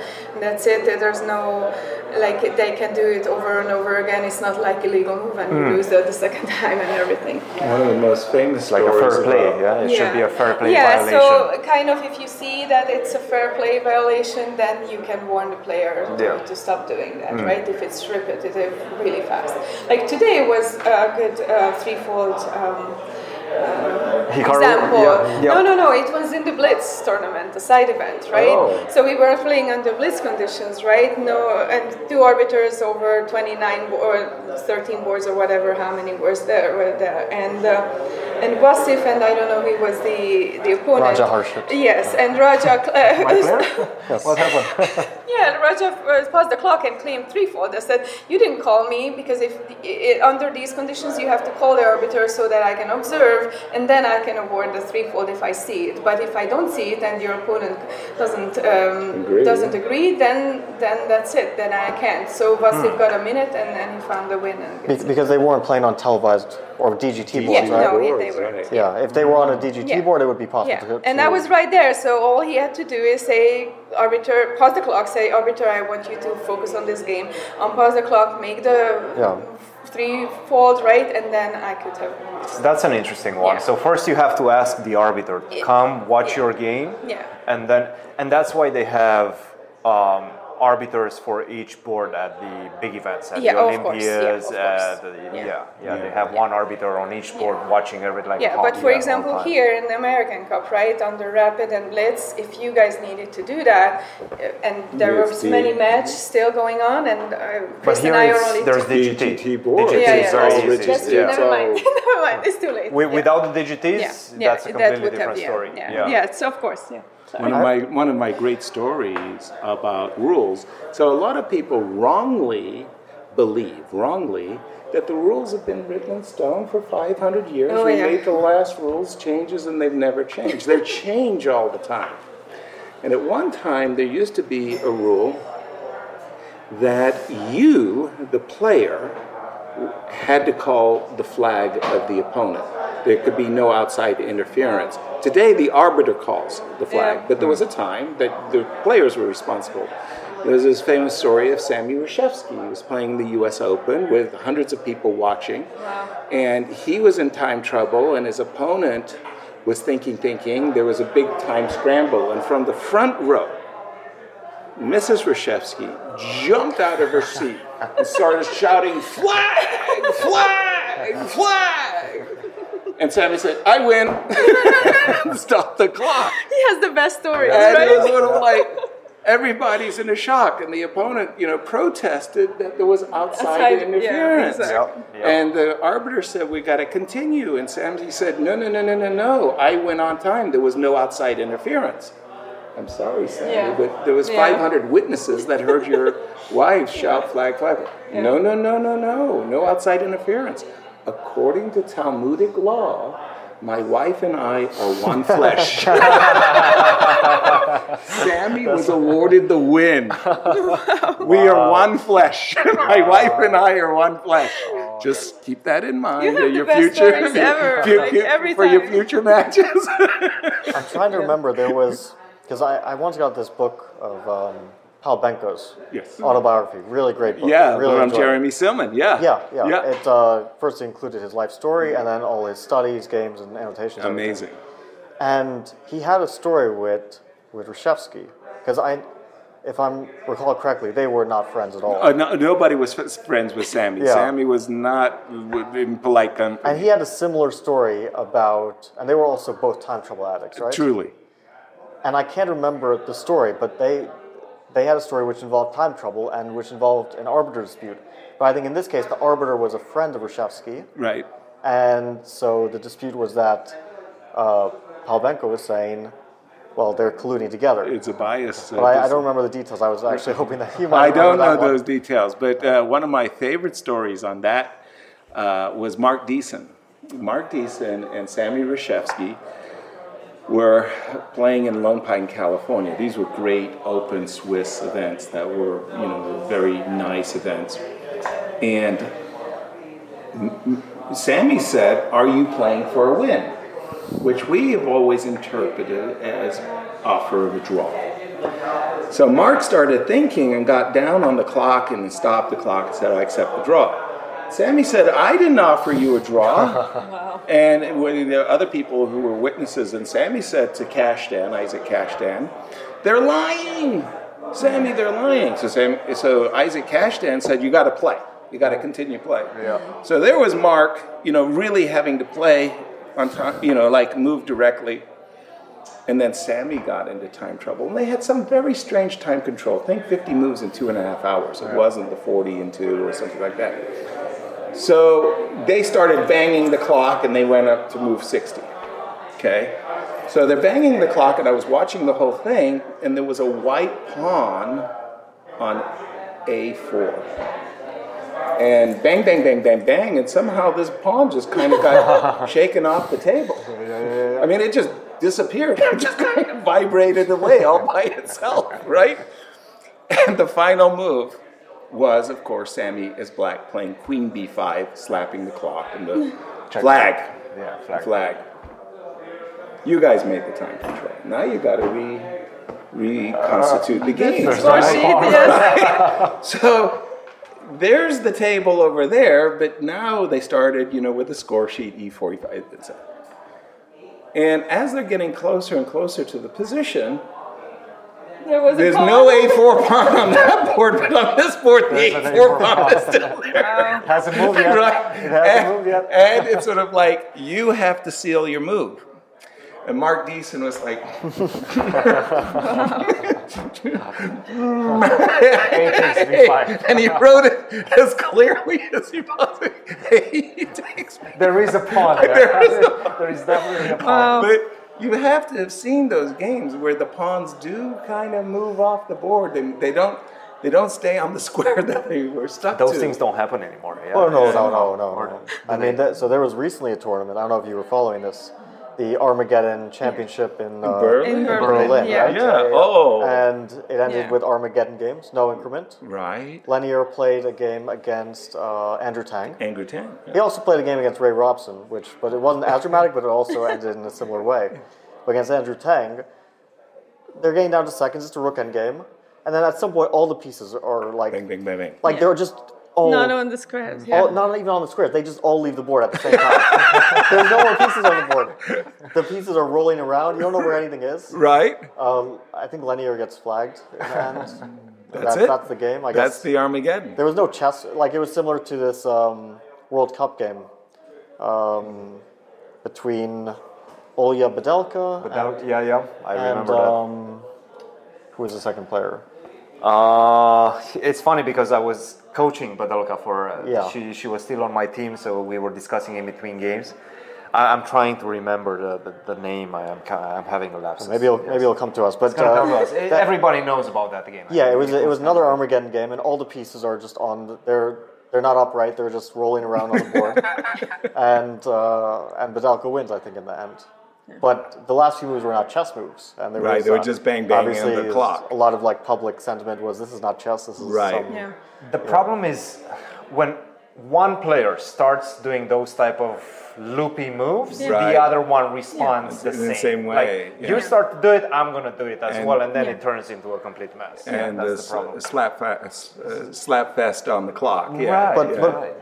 Speaker 6: that's it. There's no like they can do it over and over again. It's not like illegal move and you lose it the second <laughs> time and everything.
Speaker 5: One of the most famous
Speaker 2: Like a fair play,
Speaker 5: about-
Speaker 2: yeah? It should be a fair play
Speaker 6: yeah,
Speaker 2: violation.
Speaker 6: Yeah, so kind of if you see that it's a fair play violation, then you can warn the player to,
Speaker 2: Yeah.
Speaker 6: to stop doing that,
Speaker 2: Mm.
Speaker 6: right? If it's repetitive really fast. Like today was a good uh, threefold. Um, example.
Speaker 2: yeah, yeah.
Speaker 6: No, no, no. It was in the Blitz tournament, a side event, right?
Speaker 5: Oh.
Speaker 6: So we were playing under Blitz conditions, right? No, and two arbiters over 29 bo- or 13 boards or whatever, how many boards there were there, and uh, and Vasif and I don't know who was the the opponent.
Speaker 4: Raja Harshit.
Speaker 6: Yes, and Raja. Uh,
Speaker 2: player? <laughs> What happened? <laughs>
Speaker 6: yeah, Raja uh, paused the clock and claimed threefold. I said, "You didn't call me because if i i under these conditions you have to call the arbiter so that I can observe, and then I can award the threefold if I see it. But if I don't see it and your opponent doesn't um,
Speaker 5: Agree.
Speaker 6: doesn't agree, then then that's it. Then I can't. So Vasif got a minute, and then he found the win. And
Speaker 4: Be- because they weren't playing on televised or DGT boards,
Speaker 6: Yeah,
Speaker 4: right?
Speaker 6: no, he-
Speaker 5: Boards,
Speaker 6: they were.
Speaker 4: Yeah, if they were on a DGT
Speaker 6: Yeah.
Speaker 4: board, it would be possible
Speaker 6: Yeah,
Speaker 4: to.
Speaker 6: and
Speaker 4: to-
Speaker 6: I was right there. So all he had to do is say, arbiter, pause the clock. Say, arbiter, I want you to focus on this game. Unpause the clock, make the
Speaker 4: Yeah.
Speaker 6: three-fold right, and then I could have.
Speaker 2: That's an interesting one.
Speaker 6: Yeah.
Speaker 2: So first you have to ask the arbiter to come watch
Speaker 6: Yeah.
Speaker 2: your game,
Speaker 6: Yeah.
Speaker 2: and then and that's why they have um, arbiters for each board at the big events, at
Speaker 6: Yeah,
Speaker 2: the
Speaker 6: of course, yeah,
Speaker 2: Olympias. uh, the,
Speaker 6: Yeah.
Speaker 2: yeah. yeah, They
Speaker 5: Yeah.
Speaker 2: have one arbiter on each board watching everything. Like
Speaker 6: Yeah, but for example, here in the American Cup, right, under Rapid and Blitz, if you guys needed to do that, uh, and there
Speaker 5: Yes,
Speaker 6: was many matches still going on, and uh,
Speaker 2: But
Speaker 6: Chris
Speaker 2: here
Speaker 6: and I are only
Speaker 2: there's
Speaker 6: two-
Speaker 2: DGT.
Speaker 5: DGT board.
Speaker 2: DGT
Speaker 6: Yeah,
Speaker 2: is
Speaker 6: yeah,
Speaker 2: very
Speaker 6: that's-
Speaker 2: easy. yeah.
Speaker 6: Never mind, <laughs> never mind. It's too late.
Speaker 2: Wi-
Speaker 6: yeah.
Speaker 2: Without the DGTs,
Speaker 6: yeah,
Speaker 2: that's
Speaker 6: yeah,
Speaker 2: a
Speaker 6: that
Speaker 2: completely
Speaker 6: would
Speaker 2: different
Speaker 6: have, yeah,
Speaker 2: story.
Speaker 6: Yeah, yeah. it's of course, yeah.
Speaker 5: One of my one of my great stories about rules. So a lot of people wrongly believe, wrongly, that the rules have been written in stone for 500 years.
Speaker 6: Oh,
Speaker 5: we
Speaker 6: yeah.
Speaker 5: made the last rules changes and they've never changed. They change all the time. And at one time there used to be a rule that you, the player, had to call the flag of the opponent. There could be no outside interference. Today, the arbiter calls the flag,
Speaker 6: Yeah.
Speaker 5: but there was a time that the players were responsible. There's this famous story of Sammy Reshevsky. He was playing the U.S. Open with hundreds of people watching, and he was in time trouble, and his opponent was thinking, thinking. There was a big time scramble, and from the front row, Mrs. Reshevsky jumped out of her seat and started shouting, Flag! Flag! Flag! And Sammy said, I win. <laughs> Stop the clock.
Speaker 6: He has the best stories,
Speaker 5: And it was
Speaker 6: right?
Speaker 5: sort of like everybody's in a shock, and the opponent, you know, protested that there was outside,
Speaker 6: Outside, yeah,
Speaker 5: interference.
Speaker 6: exactly.
Speaker 2: Yep, yep.
Speaker 5: And the arbiter said, "We got to continue." And Sammy said, "No, no, no, no, no, no. I went on time. There was no outside interference." I'm sorry, Sammy,
Speaker 6: Yeah.
Speaker 5: but there was
Speaker 6: Yeah.
Speaker 5: 500 witnesses that heard your <laughs> wife shout flag, flag. No, no, no, no, no. No outside interference. According to Talmudic law, my wife and I are one <laughs> flesh. Sammy was awarded the win. We are one flesh. <laughs> My wife and I are one flesh. Just keep that in mind.
Speaker 6: You have
Speaker 5: for
Speaker 6: the
Speaker 5: your
Speaker 6: best
Speaker 5: future, <laughs>
Speaker 6: ever,
Speaker 5: fu-
Speaker 6: like,
Speaker 5: fu-
Speaker 6: every
Speaker 5: for your future matches.
Speaker 4: I'm trying to remember. There was because I, I once got this book of um, Paul Benko's
Speaker 5: Yes.
Speaker 4: autobiography. Really great book.
Speaker 5: yeah,
Speaker 4: really.
Speaker 5: Jeremy Silman. Yeah,
Speaker 4: Yeah, yeah.
Speaker 5: yeah.
Speaker 4: It uh, first included his life story and then all his studies, games, and annotations. everything.
Speaker 5: Amazing.
Speaker 4: And he had a story with with Reshevsky because I, if I'm recall correctly, they were not friends at all.
Speaker 5: Uh, no, nobody was friends with Sammy.
Speaker 4: Yeah.
Speaker 5: Sammy was not w- in polite company.
Speaker 4: and he had a similar story about, and they were also both time trouble addicts, right?
Speaker 5: Truly.
Speaker 4: And I can't remember the story, but they they had a story which involved time trouble and which involved an arbiter dispute. But I think in this case, the arbiter was a friend of Reshevsky,
Speaker 5: Right.
Speaker 4: and so the dispute was that uh, Pal Benko was saying, well, they're colluding together.
Speaker 5: It's a bias. uh,
Speaker 4: But I, I don't remember the details. I was actually <laughs> hoping that you might
Speaker 5: I don't know
Speaker 4: one.
Speaker 5: those details, but uh, one of my favorite stories on that uh, was Mark Diesen. Mark Diesen and Sammy Reshevsky were playing in Lone Pine, California. These were great open Swiss events that were, you know, very nice events. And Sammy said, Are you playing for a win? Which we have always interpreted as offer of a draw. So Mark started thinking and got down on the clock and stopped the clock and said, I accept the draw. Sammy said, I didn't offer you a draw. <laughs> And when there were other people who were witnesses, and Sammy said to Kashdan, Isaac Kashdan, they're lying. Sammy, they're lying. So, Sam, so Isaac Kashdan said, You got to play. You got to continue play.
Speaker 2: Yeah.
Speaker 5: So there was Mark, you know, really having to play on time, you know, like move directly. And then Sammy got into time trouble. And they had some very strange time control. Think 50 moves in two and a half hours. It wasn't the 40 in two or something like that. So they started banging the clock and they went up to move 60. Okay? So they're banging the clock, and I was watching the whole thing, and there was a white pawn on A4 and bang, bang, bang, bang, bang, and somehow this pawn just kind of got <laughs> shaken off the table. I mean, it just disappeared. <laughs> It just kind of vibrated away all by itself, right? And the final move was, of course, Sammy is black playing Queen B5, slapping the clock and the flag.
Speaker 2: Yeah, flag.
Speaker 5: flag. You guys made the time control. Now you got to re reconstitute the game.
Speaker 2: There's
Speaker 6: Score
Speaker 2: no
Speaker 6: sheet,
Speaker 5: So there's the table over there, but now they started, you know, with the score sheet E45, etc. And as they're getting closer and closer to the position,
Speaker 6: There was
Speaker 5: There's
Speaker 6: pawn.
Speaker 5: no A4 pawn on that board, but on this board, the
Speaker 2: There's
Speaker 5: A4
Speaker 2: A4
Speaker 5: pawn
Speaker 2: pawn.
Speaker 5: is still there.
Speaker 2: Hasn't moved yet.
Speaker 5: right?
Speaker 2: It hasn't
Speaker 5: and,
Speaker 2: moved yet.
Speaker 5: and it's sort of like you have to seal your move. And Mark Diesen was like,
Speaker 2: takes me five.
Speaker 5: and he wrote it as clearly as he possibly. <laughs> He takes me
Speaker 2: There is a pawn there.
Speaker 5: There is a <laughs>
Speaker 2: there is definitely a pawn. Oh.
Speaker 5: But you have to have seen those games where the pawns do kind of move off the board. They, they don't they don't stay on the <laughs> square that they were stuck
Speaker 2: Those
Speaker 5: to.
Speaker 2: things don't happen anymore. Yeah.
Speaker 4: Oh no, no, no, no, no. I mean, that, so there was recently a tournament. I don't know if you were following this, the Armageddon Championship in, uh,
Speaker 5: Berlin?
Speaker 6: In
Speaker 4: Berlin,
Speaker 6: Berlin, yeah.
Speaker 4: right?
Speaker 5: Yeah. Oh.
Speaker 4: And it ended
Speaker 6: Yeah.
Speaker 4: with Armageddon games, no increment.
Speaker 5: right.
Speaker 4: Lenier played a game against uh, Andrew Tang.
Speaker 5: Angry Ten.
Speaker 4: He also played a game against Ray Robson, which, but it wasn't as dramatic, but it also <laughs> ended in a similar way. But against Andrew Tang, they're getting down to seconds. It's a rook end game, and then at some point, all the pieces are like,
Speaker 5: Bang, bang, bang, bang.
Speaker 4: like they're just all,
Speaker 6: Not on the squares. Yeah.
Speaker 4: all, not even on the squares. They just all leave the board at the same time. <laughs> There's no more pieces on the board. The pieces are rolling around. You don't know where anything is.
Speaker 5: Right.
Speaker 4: Um, I think Lenier gets flagged, and
Speaker 5: That's
Speaker 4: that-
Speaker 5: it.
Speaker 4: That's the game. I guess.
Speaker 5: That's
Speaker 4: guess
Speaker 5: the Armageddon.
Speaker 4: there was no chess. Like it was similar to this um, World Cup game um, between Olya Badelka
Speaker 2: But
Speaker 4: and,
Speaker 2: yeah, yeah, I
Speaker 4: and
Speaker 2: remember that.
Speaker 4: um, who was the second player?
Speaker 2: Uh, it's funny because I was coaching Badelka for. Uh,
Speaker 4: Yeah.
Speaker 2: She she was still on my team, so we were discussing in between games. I, I'm trying to remember the, the, the name. I am I'm having a lapse.
Speaker 4: Maybe it'll, maybe it'll come to us. But
Speaker 2: It's gonna
Speaker 4: uh,
Speaker 2: come to us.
Speaker 4: that-
Speaker 2: Everybody knows about that game.
Speaker 4: yeah, it was it was another Armageddon game, and all the pieces are just on. the- They're they're not upright. They're just rolling around on the board, <laughs> and uh, and Badelka wins, I think, in the end. But the last few moves were not chess moves, and there
Speaker 5: Right,
Speaker 4: was,
Speaker 5: they were
Speaker 4: uh,
Speaker 5: just bang, bang on the clock.
Speaker 4: A lot of like public sentiment was this is not chess. This is
Speaker 5: Right.
Speaker 4: some-
Speaker 6: Yeah.
Speaker 2: The problem is when one player starts doing those type of loopy moves,
Speaker 5: Right.
Speaker 2: the other one responds the
Speaker 5: In
Speaker 2: same.
Speaker 5: the same way,
Speaker 2: Like,
Speaker 5: yeah.
Speaker 2: You start to do it, I'm gonna do it as
Speaker 5: And-
Speaker 2: well, and then
Speaker 6: Yeah.
Speaker 2: it turns into a complete mess.
Speaker 5: and
Speaker 2: that's
Speaker 5: this
Speaker 2: the problem.
Speaker 5: slap fest, uh, slap fest on the clock. Yeah,
Speaker 2: Right.
Speaker 4: But,
Speaker 5: yeah.
Speaker 4: but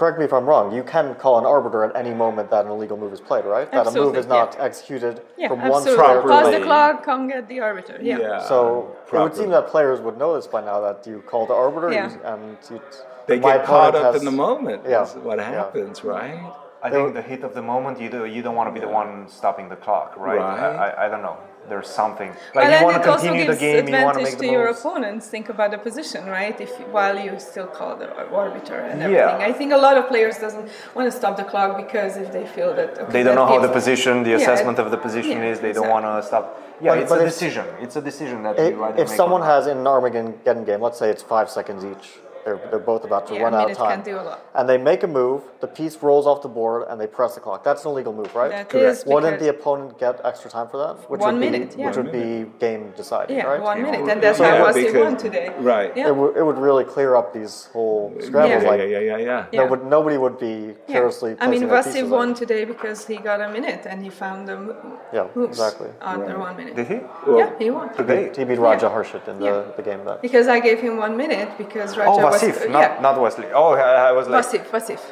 Speaker 4: correct me if I'm wrong. You can call an arbiter at any moment that an illegal move is played, right? That a move is not
Speaker 6: yeah.
Speaker 4: executed
Speaker 6: Yeah,
Speaker 4: from one
Speaker 6: absolutely.
Speaker 4: square to
Speaker 6: Pause the clock, come get the arbiter. Yeah.
Speaker 5: yeah,
Speaker 4: So it would seem that players would know this by now that you call the arbiter
Speaker 6: Yeah.
Speaker 4: and you,
Speaker 5: they get caught up
Speaker 4: has-
Speaker 5: in the moment.
Speaker 4: Yeah,
Speaker 5: is what
Speaker 4: yeah.
Speaker 5: happens, right?
Speaker 2: I think the heat of the moment, you do you don't want to be the one stopping the clock, right?
Speaker 5: Right.
Speaker 2: I, I, I don't know. There's something like
Speaker 6: But
Speaker 2: you
Speaker 6: then
Speaker 2: want
Speaker 6: it
Speaker 2: to
Speaker 6: also
Speaker 2: continue the game, you want to
Speaker 6: advantage
Speaker 2: make
Speaker 6: to
Speaker 2: the
Speaker 6: your
Speaker 2: moves.
Speaker 6: opponents. Think about the position, right? If while you still call the arbiter and
Speaker 2: Yeah.
Speaker 6: everything. I think a lot of players doesn't want to stop the clock because if they feel that okay,
Speaker 2: They don't
Speaker 6: that
Speaker 2: know how the position, the
Speaker 6: Yeah,
Speaker 2: assessment of the position
Speaker 6: yeah,
Speaker 2: is. They don't want to stop. Yeah,
Speaker 4: But-
Speaker 2: it's
Speaker 4: but
Speaker 2: a decision. It's a decision that
Speaker 4: if,
Speaker 2: you either
Speaker 4: if
Speaker 2: make
Speaker 4: someone
Speaker 2: or
Speaker 4: has in an Armageddon game, let's say it's five seconds each, they're, they're both about to
Speaker 6: Yeah,
Speaker 4: run out of time,
Speaker 6: can do a lot.
Speaker 4: and they make a move, the piece rolls off the board, and they press the clock. That's an illegal move, right?
Speaker 6: That is
Speaker 4: Wouldn't the opponent get extra time for that? Which
Speaker 6: One
Speaker 4: would be,
Speaker 6: minute, yeah.
Speaker 4: Which would be game deciding,
Speaker 6: Yeah,
Speaker 4: right?
Speaker 6: one minute, and that's
Speaker 5: Yeah,
Speaker 6: how Vasif
Speaker 5: because-
Speaker 6: won today.
Speaker 5: Right.
Speaker 6: Yeah.
Speaker 4: It, would it would really clear up these whole scrambles.
Speaker 5: Yeah,
Speaker 4: like
Speaker 5: yeah, yeah, yeah, yeah.
Speaker 6: Yeah.
Speaker 4: Nobody, nobody would be
Speaker 6: Yeah.
Speaker 4: carelessly
Speaker 6: I mean,
Speaker 4: placing their pieces
Speaker 6: won today because he got a minute and he found the mo-
Speaker 4: Yeah,
Speaker 6: moves
Speaker 4: exactly.
Speaker 6: under one minute.
Speaker 2: Did he?
Speaker 6: yeah, he won.
Speaker 4: He beat, he beat Raja
Speaker 6: Yeah.
Speaker 4: Harshit in the,
Speaker 6: Yeah.
Speaker 4: the game that.
Speaker 6: Because I gave him one minute because Raja
Speaker 2: oh,
Speaker 6: Oh,
Speaker 2: was
Speaker 6: uh,
Speaker 2: not,
Speaker 6: yeah.
Speaker 2: not Wesley. Oh, I, I was like
Speaker 6: Vasif.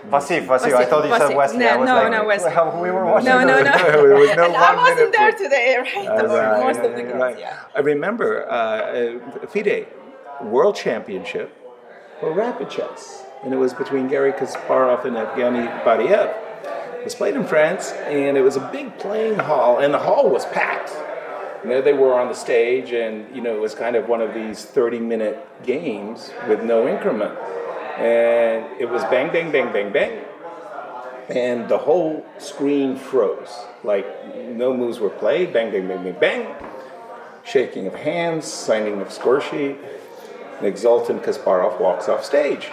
Speaker 6: Vasif,
Speaker 2: Vasif. I thought you said. Wesley.
Speaker 6: No, no,
Speaker 2: like,
Speaker 6: no, Wesley.
Speaker 2: We were watching.
Speaker 6: No, no, <laughs> no. <laughs>
Speaker 5: No
Speaker 6: I wasn't there today, right?
Speaker 5: Right,
Speaker 6: most of the games,
Speaker 5: right.
Speaker 6: yeah.
Speaker 5: I remember uh, uh, FIDE World Championship for rapid chess, and it was between Gary Kasparov and Evgeny Bareev. It was played in France, and it was a big playing hall, and the hall was packed. And there they were on the stage, and you know it was kind of one of these thirty-minute games with no increment, and it was bang, bang, bang, bang, bang, and the whole screen froze. Like no moves were played. Bang, bang, bang, bang, bang. Shaking of hands, signing of score sheet. An exultant Kasparov walks off stage.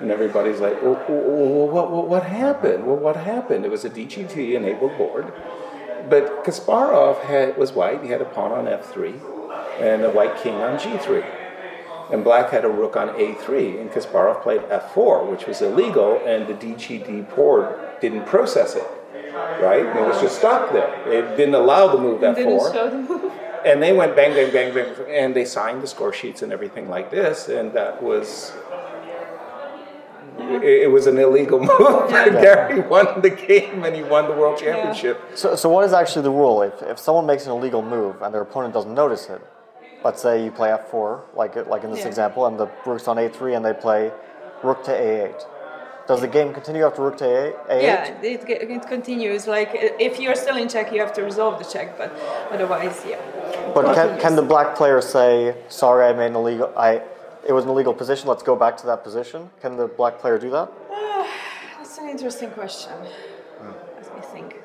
Speaker 5: And everybody's like, well, what, what, what happened? Well, what happened? It was a DGT enabled board. But Kasparov had, was white. He had a pawn on f3 and a white king on g3. And black had a rook on a3. And Kasparov played f4, which was illegal, and the DGT board didn't process it. Right? And it was just stuck there. It didn't allow the move f4.
Speaker 6: Didn't show the move.
Speaker 5: and they went bang, bang, bang, bang, and they signed the score sheets and everything like this, and that was. It, it was an illegal <laughs> move. <laughs> Gary won the game and he won the world championship.
Speaker 4: So, so what is actually the rule? If, if someone makes an illegal move and their opponent doesn't notice it, let's say you play f4, like like in this
Speaker 6: Yeah.
Speaker 4: example, and the rook's on a3, and they play rook to a8. Does the game continue after rook to a- a8?
Speaker 6: Yeah, it, it continues. Like if you're still in check, you have to resolve the check, but otherwise, yeah.
Speaker 4: But can, can the black player say, "Sorry, I made an illegal. I it was an illegal position. Let's go back to that position." Can the black player do that?
Speaker 6: That's an interesting question.
Speaker 4: Hmm.
Speaker 6: Let me think.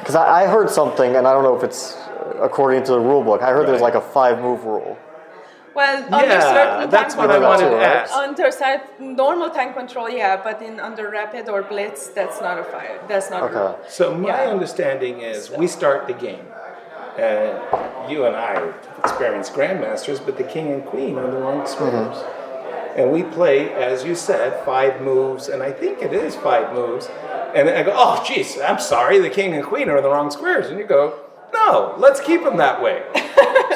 Speaker 4: Because I, I heard something, and I don't know if it's according to the rule book. I heard there's like a five move rule.
Speaker 6: Well, under
Speaker 5: Yeah,
Speaker 6: certain
Speaker 5: that's
Speaker 6: tank
Speaker 5: what I
Speaker 4: control-
Speaker 5: wanted to ask.
Speaker 6: Under certain normal time control, yeah, but in under rapid or blitz, that's not a fire. That's not a
Speaker 4: Okay.
Speaker 6: rule.
Speaker 5: So my
Speaker 6: Yeah.
Speaker 5: understanding is we start the game. Uh, you and I are experienced grandmasters, but the king and queen are the wrong squares. And we play, as you said, five moves, and I think it is five moves. And I go, oh, geez, I'm sorry, the king and queen are in the wrong squares. And you go, no, let's keep them that way. <laughs>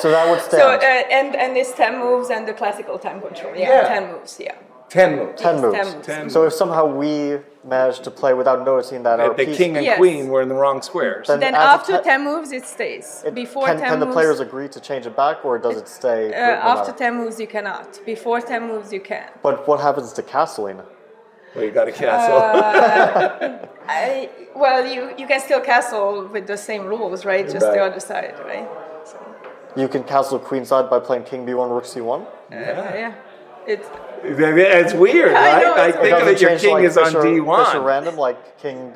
Speaker 4: So that would
Speaker 6: So
Speaker 4: stand.
Speaker 6: uh, and and it's ten moves and the classical time control. Yeah,
Speaker 5: Yeah.
Speaker 6: ten moves. Yeah.
Speaker 5: Ten moves.
Speaker 4: ten
Speaker 6: yes,
Speaker 4: moves.
Speaker 6: ten moves.
Speaker 5: Ten
Speaker 4: So if somehow we managed to play without noticing that our
Speaker 5: the
Speaker 4: piece,
Speaker 5: king and
Speaker 6: Yes.
Speaker 5: queen were in the wrong squares.
Speaker 4: Then
Speaker 6: Then
Speaker 4: after
Speaker 6: after
Speaker 4: te-
Speaker 6: ten moves, it stays.
Speaker 4: it-
Speaker 6: Before
Speaker 4: can,
Speaker 6: ten
Speaker 4: can the players agree to change it back, or does it stay?
Speaker 6: uh, after
Speaker 4: matter?
Speaker 6: ten moves, you cannot. Before ten moves, you can.
Speaker 4: But what happens to castling?
Speaker 5: well, you got a castle. <laughs>
Speaker 6: I, well, you you can still castle with the same rules, right? Just the other side, right? So,
Speaker 4: You can castle queenside by playing king b1, rook c1.
Speaker 6: uh, yeah. It's
Speaker 5: it's weird, <laughs>
Speaker 6: I
Speaker 5: right?
Speaker 6: know,
Speaker 5: I
Speaker 6: it's
Speaker 5: think
Speaker 4: Does
Speaker 5: of
Speaker 4: it
Speaker 5: it, your king
Speaker 4: like
Speaker 5: is on D1.
Speaker 4: Fischer random, like king,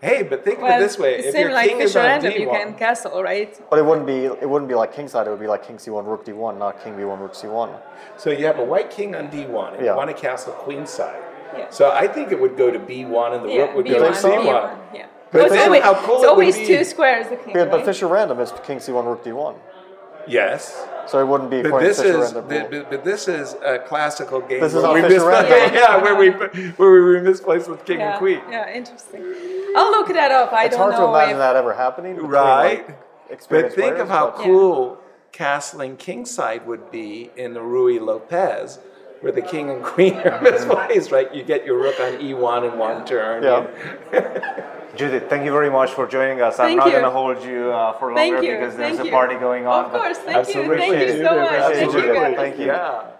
Speaker 5: Hey, but think of it this way: if
Speaker 6: same
Speaker 5: your
Speaker 6: like
Speaker 5: king is on
Speaker 6: Random,
Speaker 5: D1,
Speaker 6: you can castle, right?
Speaker 4: but it wouldn't be it wouldn't be like kingside. It would be like king c1, rook d1, not king b1, rook c1.
Speaker 5: so you have a white king on D1, and
Speaker 4: Yeah.
Speaker 5: you want to castle queenside.
Speaker 6: Yeah.
Speaker 5: So I think it would go to B1, and the
Speaker 6: Yeah,
Speaker 5: rook would
Speaker 6: B1,
Speaker 5: go to? C1.
Speaker 6: B1, yeah.
Speaker 5: But
Speaker 6: it's
Speaker 5: then
Speaker 6: always,
Speaker 5: how cool
Speaker 6: it's
Speaker 5: it would
Speaker 6: always
Speaker 5: be-
Speaker 6: two squares, the king,
Speaker 4: Yeah, but? Fischer random is king c1, rook d1.
Speaker 5: Yes,
Speaker 4: So it wouldn't be
Speaker 5: but
Speaker 4: according
Speaker 5: this
Speaker 4: to Fischer
Speaker 5: is
Speaker 4: random.
Speaker 5: but,
Speaker 4: rule.
Speaker 5: but, but this is a classical game.
Speaker 4: This is
Speaker 5: where we misplaced-
Speaker 4: random. <laughs>
Speaker 5: yeah, where we where we were misplaced with king
Speaker 6: yeah,
Speaker 5: and queen.
Speaker 6: yeah, interesting. I'll look that up. I
Speaker 4: It's
Speaker 6: don't know.
Speaker 4: It's hard to
Speaker 6: know
Speaker 4: imagine
Speaker 6: if
Speaker 4: that ever happening. between,
Speaker 5: Right.
Speaker 4: like,
Speaker 5: But think
Speaker 4: players,
Speaker 5: of how
Speaker 4: but-
Speaker 5: cool castling kingside would be in the Ruy Lopez, where the king and <laughs> queen are misplaced, right? You get your rook on E1 in one turn.
Speaker 4: Yeah. <laughs>
Speaker 2: Judith, thank you very much for joining us.
Speaker 6: Thank
Speaker 2: I'm
Speaker 6: not
Speaker 2: going to hold you uh, for longer
Speaker 6: Thank you.
Speaker 2: because there's
Speaker 6: Thank
Speaker 2: a party going on.
Speaker 6: Of course, thank you,
Speaker 5: Absolutely.
Speaker 6: thank you so much. Thank you,
Speaker 5: Absolutely.
Speaker 6: guys.
Speaker 4: Thank you.
Speaker 5: Yeah.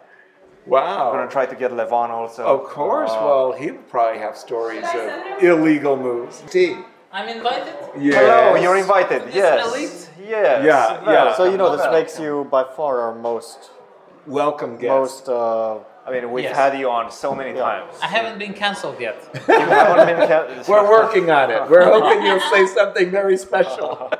Speaker 2: I'm going to try to get Levon also.
Speaker 5: Of course.
Speaker 2: Uh,
Speaker 5: well, he'll probably have stories of illegal moves. T.
Speaker 7: I'm invited.
Speaker 5: Yes.
Speaker 2: Hello, you're invited.
Speaker 7: This
Speaker 2: Yes.
Speaker 7: elite?
Speaker 2: Yes.
Speaker 5: Yeah,
Speaker 2: Well,
Speaker 5: yeah.
Speaker 4: So you know this makes you by far our most
Speaker 5: Welcome guest.
Speaker 4: most. Uh,
Speaker 2: I mean, we've
Speaker 7: Yes.
Speaker 2: had you on so many times.
Speaker 7: I haven't been cancelled yet. <laughs>
Speaker 2: You been ca- <laughs>
Speaker 5: We're working on it. We're <laughs> hoping you'll say something very special.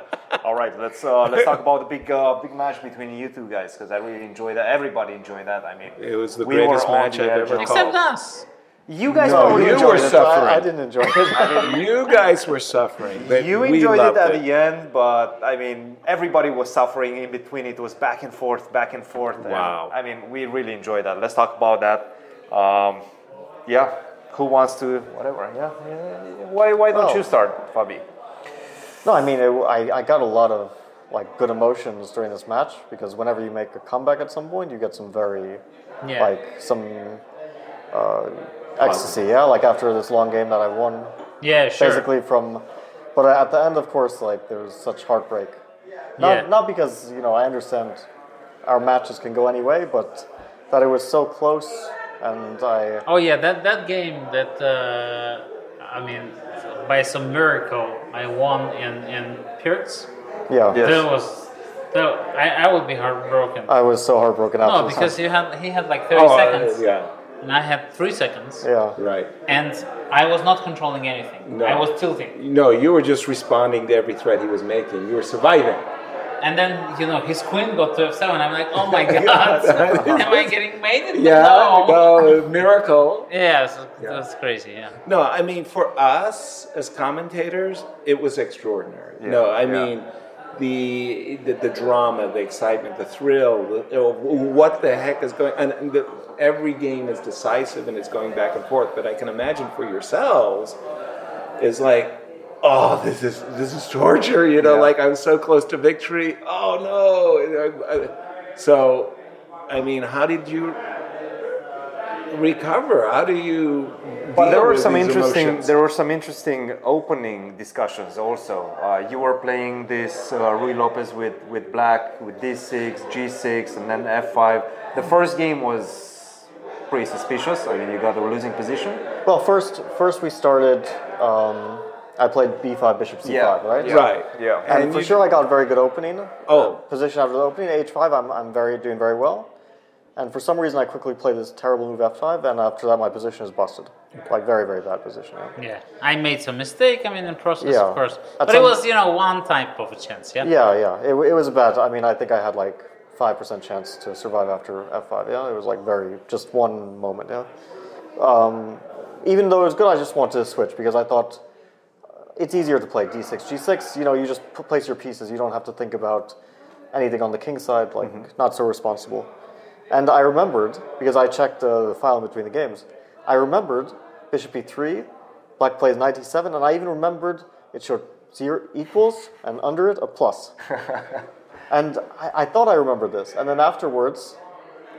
Speaker 2: All right, let's uh, let's talk about the big uh, big match between you two guys because I really enjoyed that. Everybody enjoyed that. I mean,
Speaker 5: It was the
Speaker 2: we
Speaker 5: greatest match I've ever
Speaker 2: of-
Speaker 7: Except
Speaker 5: called.
Speaker 7: us.
Speaker 2: You guys
Speaker 5: No,
Speaker 2: probably
Speaker 5: you
Speaker 2: enjoyed
Speaker 5: were
Speaker 2: it.
Speaker 5: suffering.
Speaker 4: I, <laughs> I didn't enjoy it.
Speaker 5: You guys were suffering. but
Speaker 2: You
Speaker 5: we
Speaker 2: enjoyed it
Speaker 5: loved
Speaker 2: at the end, but I mean, everybody was suffering in between. It was back and forth, back and forth. and,
Speaker 5: Wow.
Speaker 2: I mean, we really enjoyed that. Let's talk about that. Um, yeah. Who wants to? Whatever. Yeah. yeah. Why? Why don't
Speaker 4: Oh.
Speaker 2: you start, Fabi?
Speaker 4: No, I mean, it, I, I got a lot of like good emotions during this match because whenever you make a comeback at some point, you get some very
Speaker 7: Yeah.
Speaker 4: like some uh, ecstasy. Yeah, like after this long game that I won,
Speaker 7: yeah, sure.
Speaker 4: basically from. But at the end, of course, like there was such heartbreak. Not
Speaker 7: Yeah.
Speaker 4: not because you know I understand our matches can go any way, but that it was so close, and I
Speaker 7: Oh yeah, that that game that uh, I mean, by some miracle, I won in in Pirc.
Speaker 4: yeah,
Speaker 2: Yes.
Speaker 7: That was, that, I I would be heartbroken.
Speaker 4: I was so heartbroken after
Speaker 7: no, because you had he had like thirty
Speaker 5: Oh, uh,
Speaker 7: seconds,
Speaker 5: yeah.
Speaker 7: And I had three seconds,
Speaker 4: yeah.
Speaker 5: Right.
Speaker 7: and I was not controlling anything.
Speaker 5: No.
Speaker 7: I was tilting,
Speaker 5: No, you were just responding to every threat he was making. You were surviving.
Speaker 7: and then you know his queen got to f7. I'm like, oh my <laughs> god, <laughs> am I getting mated?
Speaker 5: Yeah.
Speaker 7: No.
Speaker 5: No, miracle.
Speaker 7: Yeah, so that's crazy. Yeah.
Speaker 5: No, I mean for us as commentators, it was extraordinary. no, I
Speaker 2: yeah.
Speaker 5: mean the, the the drama, the excitement, the thrill, the, you know, what the heck is going? And, and the, every game is decisive and it's going back and forth. But I can imagine for yourselves, is like, oh, this is this is torture. You know,
Speaker 2: Yeah.
Speaker 5: like I'm so close to victory. Oh no! So, I mean, how did you? Recover? How do you?
Speaker 2: But
Speaker 5: deal
Speaker 2: there were
Speaker 5: with
Speaker 2: some interesting.
Speaker 5: emotions?
Speaker 2: There were some interesting opening discussions also. Uh, you were playing this uh, Ruy Lopez with with Black with D6, G6, and then F5. The first game was pretty suspicious. I mean, you got a losing position.
Speaker 4: Well, first, first we started. Um, I played b5, bishop c5,
Speaker 2: Yeah,
Speaker 4: right?
Speaker 2: yeah.
Speaker 5: right.
Speaker 2: Yeah.
Speaker 4: And,
Speaker 5: And
Speaker 4: for sure, I got a very good opening.
Speaker 5: Oh.
Speaker 4: position after the opening. h5, I'm, I'm very doing very well. And for some reason, I quickly play this terrible move f5, and after that, my position is busted. Like very, very bad position. Yeah.
Speaker 7: Yeah, I made some mistake. I mean, in process,
Speaker 4: Yeah.
Speaker 7: of course,
Speaker 4: At
Speaker 7: but it was you know one type of a chance. Yeah.
Speaker 4: Yeah, yeah. It, it was bad. I mean, I think I had like five percent chance to survive after f5. Yeah, it was like very just one moment. Yeah. Um, even though it was good, I just wanted to switch because I thought uh, it's easier to play d6, g6. You know, you just p- place your pieces. You don't have to think about anything on the king side. Like not so responsible. And I remembered because I checked uh, the file in between the games. I remembered bishop e3, black plays knight e7, and I even remembered it showed zero equals and under it a plus. <laughs> and I, I thought I remembered this, and then afterwards,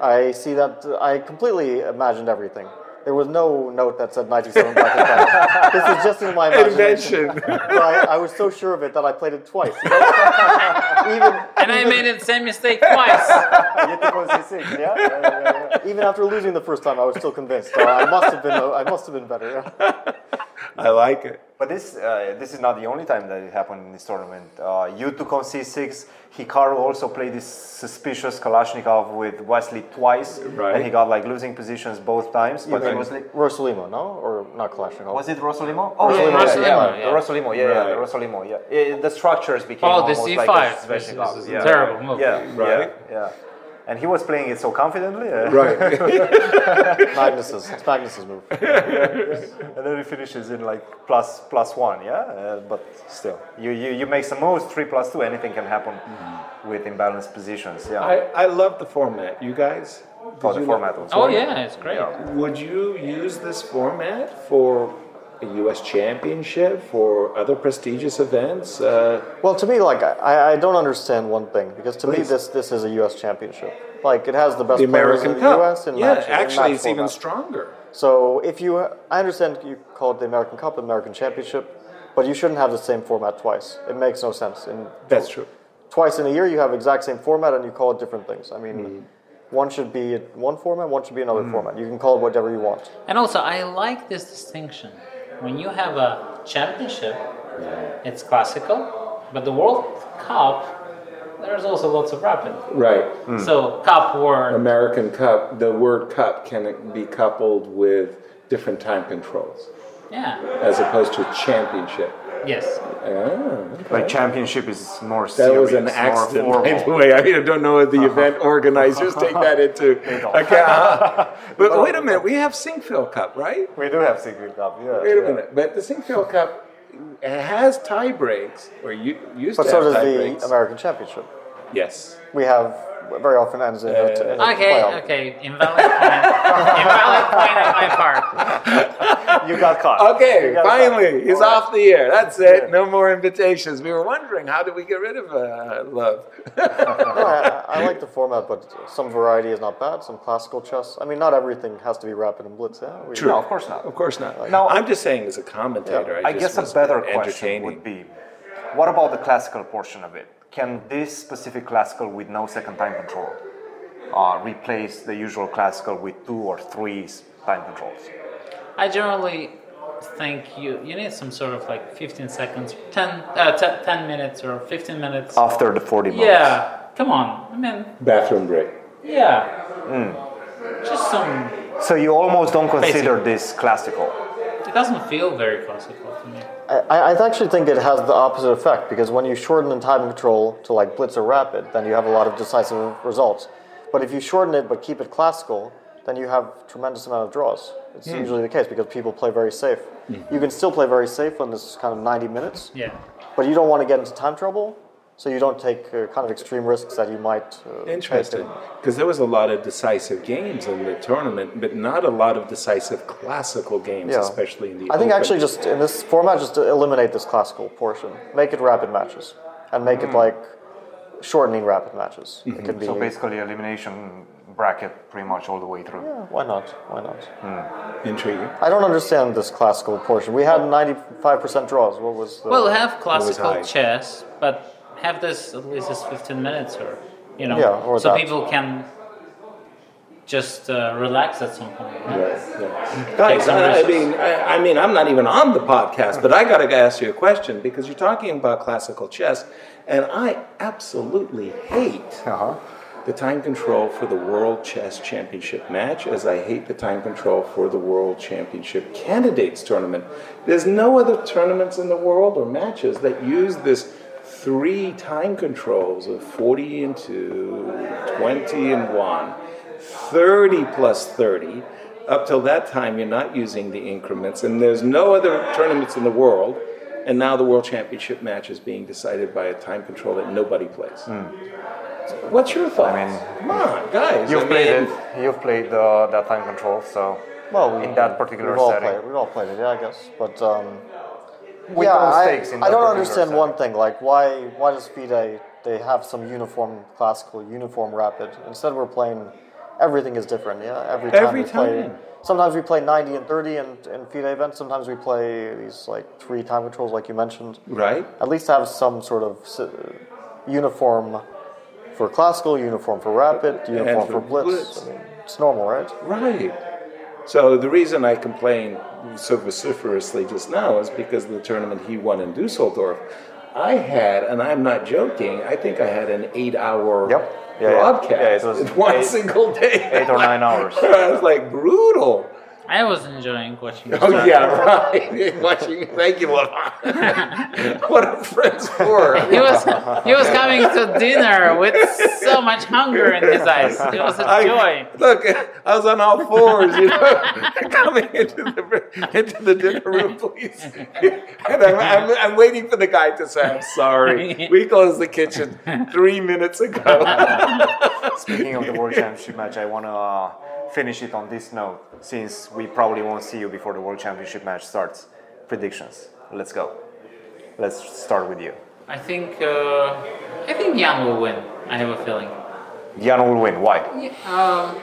Speaker 4: I see that uh, I completely imagined everything. There was no note that said 97 black and white. This is just in my imagination.
Speaker 5: Invention.
Speaker 4: But I, I was so sure of it that I played it twice. you <laughs> know? even,
Speaker 7: And I made the same mistake twice.
Speaker 4: Yet it was C6, yeah? Yeah, yeah, yeah. Even after losing the first time, I was still convinced. So I must have been. I must have been better. <laughs>
Speaker 5: I like it.
Speaker 2: But this uh, this is not the only time that it happened in this tournament. Uh, you took on c6. Hikaru also played this suspicious Kalashnikov with Wesley twice,
Speaker 5: Right.
Speaker 2: and he got like losing positions both times. But
Speaker 4: Even
Speaker 2: he was like,
Speaker 4: Rossolimo, no, or not Kalashnikov?
Speaker 2: was it Rossolimo? Oh,
Speaker 4: Rossolimo,
Speaker 2: yeah,
Speaker 7: Rossolimo,
Speaker 2: yeah,
Speaker 7: yeah.
Speaker 2: The Rossolimo, yeah, yeah, the
Speaker 5: Right.
Speaker 2: Rossolimo, yeah. Eh, the structures became
Speaker 7: Oh, the
Speaker 2: almost
Speaker 7: C5.
Speaker 2: like a
Speaker 7: This is-
Speaker 2: Sveshnikov,
Speaker 7: this is a
Speaker 2: yeah.
Speaker 7: terrible move.
Speaker 2: Yeah,
Speaker 5: Right.
Speaker 2: yeah, yeah. And he was playing it so confidently, uh,
Speaker 5: Right. <laughs>
Speaker 4: Magnus's. It's Magnus's move. <laughs>
Speaker 2: and then he finishes in like plus plus one, yeah. Uh, but still, you, you you make some moves, three plus two, anything can happen with imbalanced positions, yeah.
Speaker 5: I, I love the format. You guys?
Speaker 2: oh, the format
Speaker 5: lo-
Speaker 7: Oh yeah, it's great.
Speaker 5: Would you use this format for a U.S. championship, for other prestigious events? Uh,
Speaker 4: Well, to me, like I, I don't understand one thing because to me this this is a U.S. championship. Like it has the best
Speaker 5: the
Speaker 4: players
Speaker 5: American
Speaker 4: in the U.S. in
Speaker 5: yeah,
Speaker 4: match, in
Speaker 5: actually,
Speaker 4: match
Speaker 5: it's even stronger.
Speaker 4: So if you, I understand you call it the American Cup, American Championship, but you shouldn't have the same format twice. It makes no sense. In
Speaker 5: That's true.
Speaker 4: twice in a year, you have exact same format and you call it different things. I mean,
Speaker 5: Mm-hmm.
Speaker 4: one should be one format, one should be another format. You can call it whatever you want.
Speaker 7: And also, I like this distinction. When you have a championship, it's classical, but the World Cup, there's also lots of rapid.
Speaker 5: Right. Mm.
Speaker 7: So Cup World,
Speaker 5: American Cup, the word cup can be coupled with different time controls
Speaker 7: yeah,
Speaker 5: as opposed to a championship.
Speaker 7: yes.
Speaker 5: Ah,
Speaker 2: Like championship is more
Speaker 5: that
Speaker 2: serious,
Speaker 5: was an accident, by the way. I mean, I don't know if the event organizers take that <laughs> into account. <laughs> But wait a minute, we have Sinquefield Cup, right?
Speaker 2: We do have Secret Cup, yeah.
Speaker 5: Wait a minute, but the Sinquefield Cup has tie breaks, or you used
Speaker 4: But
Speaker 5: to
Speaker 4: so
Speaker 5: have
Speaker 4: does the. American Championship.
Speaker 5: Yes.
Speaker 4: We have very often ends in a, in a
Speaker 7: Okay,
Speaker 4: playoff.
Speaker 7: okay. Invalid point. Invalid point on my part. <laughs>
Speaker 2: You got caught.
Speaker 5: Okay,
Speaker 2: got
Speaker 5: finally,
Speaker 2: caught.
Speaker 5: he's
Speaker 2: All right.
Speaker 5: off the air. That's it. No more invitations. We were wondering how do we get rid of uh, love? <laughs>
Speaker 4: No, I, I <laughs> like the format, but some variety is not bad. Some classical chess. I mean, not everything has to be rapid and blitz. Yeah, we,
Speaker 2: No, of course not.
Speaker 5: Of course not.
Speaker 2: Now-
Speaker 5: I'm just saying, as a commentator, I,
Speaker 2: I
Speaker 5: just
Speaker 2: guess a better question would be what about the classical portion of it? Can this specific classical with no second time control uh, replace the usual classical with two or three time controls?
Speaker 7: I generally think you you need some sort of like 15 seconds, 10, uh, 10, 10 minutes or 15 minutes.
Speaker 2: After the 40 moves?
Speaker 7: Yeah, come on. I mean,
Speaker 5: Bathroom break.
Speaker 7: yeah.
Speaker 2: Hmm.
Speaker 7: Just some.
Speaker 2: So you almost don't consider this classical?
Speaker 7: It doesn't feel very classical to me.
Speaker 4: I, I actually think it has the opposite effect because when you shorten the time control to like blitz or rapid, then you have a lot of decisive results. But if you shorten it but keep it classical, then you have tremendous amount of draws. It's hmm. usually the case because people play very safe. Hmm. You can still play very safe when this is kind of 90 minutes,
Speaker 7: Yeah.
Speaker 4: but you don't want to get into time trouble, so you don't take uh, kind of extreme risks that you might. Uh,
Speaker 5: Interesting. Because there was a lot of decisive games in the tournament, but not a lot of decisive classical games,
Speaker 4: Yeah.
Speaker 5: especially in the
Speaker 4: I think
Speaker 5: Open.
Speaker 4: actually just in this format, just to eliminate this classical portion, make it rapid matches, and make it like shortening rapid matches. It could be
Speaker 2: So basically, elimination bracket pretty much all the way through.
Speaker 4: Yeah, why not? Why not?
Speaker 5: Intriguing.
Speaker 4: I don't understand this classical portion. We had 95% draws. What was the.
Speaker 7: Well, have classical chess, but have this at least as 15 minutes or, you know,
Speaker 4: Yeah, or
Speaker 7: so
Speaker 4: that.
Speaker 7: people can just uh, relax at some point. right?
Speaker 5: Guys,
Speaker 7: some
Speaker 5: I, I mean, I, I mean, I'm not even on the podcast, but I got to ask you a question because you're talking about classical chess, and I absolutely hate
Speaker 2: Uh-huh.
Speaker 5: the time control for the World Chess Championship match, as I hate the time control for the World Championship Candidates Tournament. There's no other tournaments in the world or matches that use this three time controls of 40 and 2, 20 and 1, 30 plus 30. Up till that time, you're not using the increments, and there's no other tournaments in the world. And now the World Championship match is being decided by a time control that nobody plays. What's your thoughts?
Speaker 2: I mean,
Speaker 5: come on, guys.
Speaker 2: You've
Speaker 5: I
Speaker 2: played
Speaker 5: mean,
Speaker 2: it. You've played uh, that time control, so
Speaker 4: Well, we,
Speaker 2: in that particular
Speaker 4: we've all
Speaker 2: setting.
Speaker 4: Played, we've all played it, yeah, I guess. But um,
Speaker 2: With
Speaker 4: yeah,
Speaker 2: those
Speaker 4: I,
Speaker 2: in
Speaker 4: I don't understand one thing. Like, why why does FIDE they have some uniform classical, uniform rapid? Instead, we're playing everything is different. Yeah, every time
Speaker 5: Every
Speaker 4: we play.
Speaker 5: time.
Speaker 4: Sometimes we play 90 and 30 in, in FIDE events. Sometimes we play these like three time controls, like you mentioned.
Speaker 5: right?
Speaker 4: At least have some sort of uniform for classical, uniform for rapid, uniform
Speaker 5: for
Speaker 4: for blitz.
Speaker 5: blitz.
Speaker 4: I mean, it's normal, right?
Speaker 5: Right. So the reason I complained so vociferously just now is because of the tournament he won in Dusseldorf. I had, and I'm not joking, I think I had an eight-hour
Speaker 2: Yep. Yeah, yeah.
Speaker 5: broadcast
Speaker 2: Yeah, it was
Speaker 5: in one
Speaker 2: eight-
Speaker 5: single day.
Speaker 2: eight or nine hours. <laughs>
Speaker 5: I was like brutal.
Speaker 7: I was enjoying watching.
Speaker 5: Oh
Speaker 7: this.
Speaker 5: yeah, right. <laughs> Watching. Thank you, Laurent. <laughs> what are friends for?
Speaker 7: He was he was coming to dinner with so much hunger in his eyes. It was a
Speaker 5: I-
Speaker 7: joy.
Speaker 5: Look, I was on all fours, you know, <laughs> coming into the into the dinner room, please. And I'm, I'm, I'm waiting for the guy to say, "I'm sorry, we closed the kitchen three minutes ago."
Speaker 2: Speaking of the World Championship match, I want to uh, finish it on this note, since we probably won't see you before the World Championship match starts. Predictions. Let's go. Let's start with you.
Speaker 7: I think uh, I think Jan will win. I have a feeling.
Speaker 2: Jan will win. Why?
Speaker 7: Um,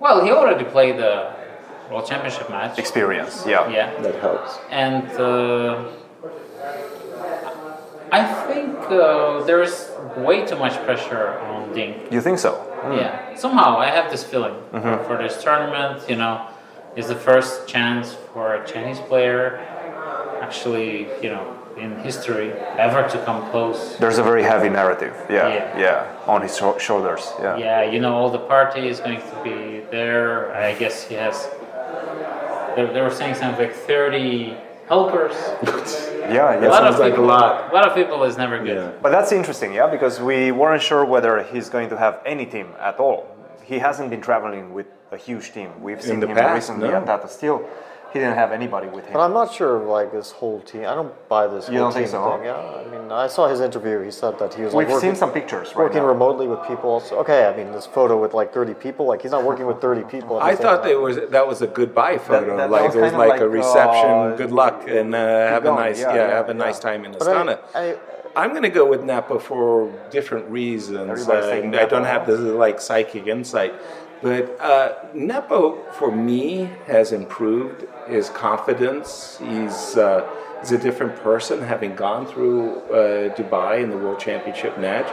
Speaker 7: well, he already played the World Championship match.
Speaker 2: Experience. Yeah.
Speaker 7: Yeah,
Speaker 5: that helps.
Speaker 7: and uh, I think uh, there's way too much pressure on Ding.
Speaker 2: You think so?
Speaker 7: Yeah, somehow I have this feeling uh-huh. for this tournament. You know, is the first chance for a Chinese player, actually, you know, in history ever to come close.
Speaker 2: There's a very heavy narrative. Yeah.
Speaker 7: Yeah.
Speaker 2: Yeah. On his sho- shoulders. Yeah.
Speaker 7: Yeah, you know, all the party is going to be there. I guess he has. They, they were saying something like 30 helpers. <laughs>
Speaker 2: Yeah.
Speaker 7: A
Speaker 2: yeah.
Speaker 7: lot of
Speaker 5: sounds like a
Speaker 7: people.
Speaker 5: lot.
Speaker 7: A lot of people is never good.
Speaker 5: Yeah.
Speaker 2: But that's interesting, yeah, because we weren't sure whether he's going to have any team at all. He hasn't been traveling with a huge team. We've seen
Speaker 5: the
Speaker 2: him
Speaker 5: past,
Speaker 2: recently
Speaker 5: no.
Speaker 2: at Tata Steel. He didn't have anybody with him.
Speaker 4: But I'm not sure, like this whole team. I don't buy this
Speaker 2: You
Speaker 4: whole
Speaker 2: don't think so?
Speaker 4: thing. Yeah, I mean, I saw his interview. He said that he was like
Speaker 2: We've
Speaker 4: working,
Speaker 2: seen some pictures right
Speaker 4: working
Speaker 2: now.
Speaker 4: remotely with people. Also. Okay, I mean, this photo with like 30 people. Like he's not working with 30 people.
Speaker 5: I thought
Speaker 4: time.
Speaker 5: there was that was a goodbye photo,
Speaker 2: that
Speaker 5: like
Speaker 2: was
Speaker 5: it was like,
Speaker 2: like,
Speaker 5: a reception.
Speaker 2: uh,
Speaker 5: good luck and uh, have a nice
Speaker 2: yeah,
Speaker 5: yeah,
Speaker 2: yeah,
Speaker 5: have a
Speaker 2: yeah.
Speaker 5: nice time in
Speaker 4: But I-
Speaker 5: Astana.
Speaker 4: I-
Speaker 5: I'm going to go with Nepo for different reasons. Uh, I don't have this like psychic insight, but uh, Nepo for me has improved his confidence. He's uh, he's a different person, having gone through uh, Dubai in the World Championship match,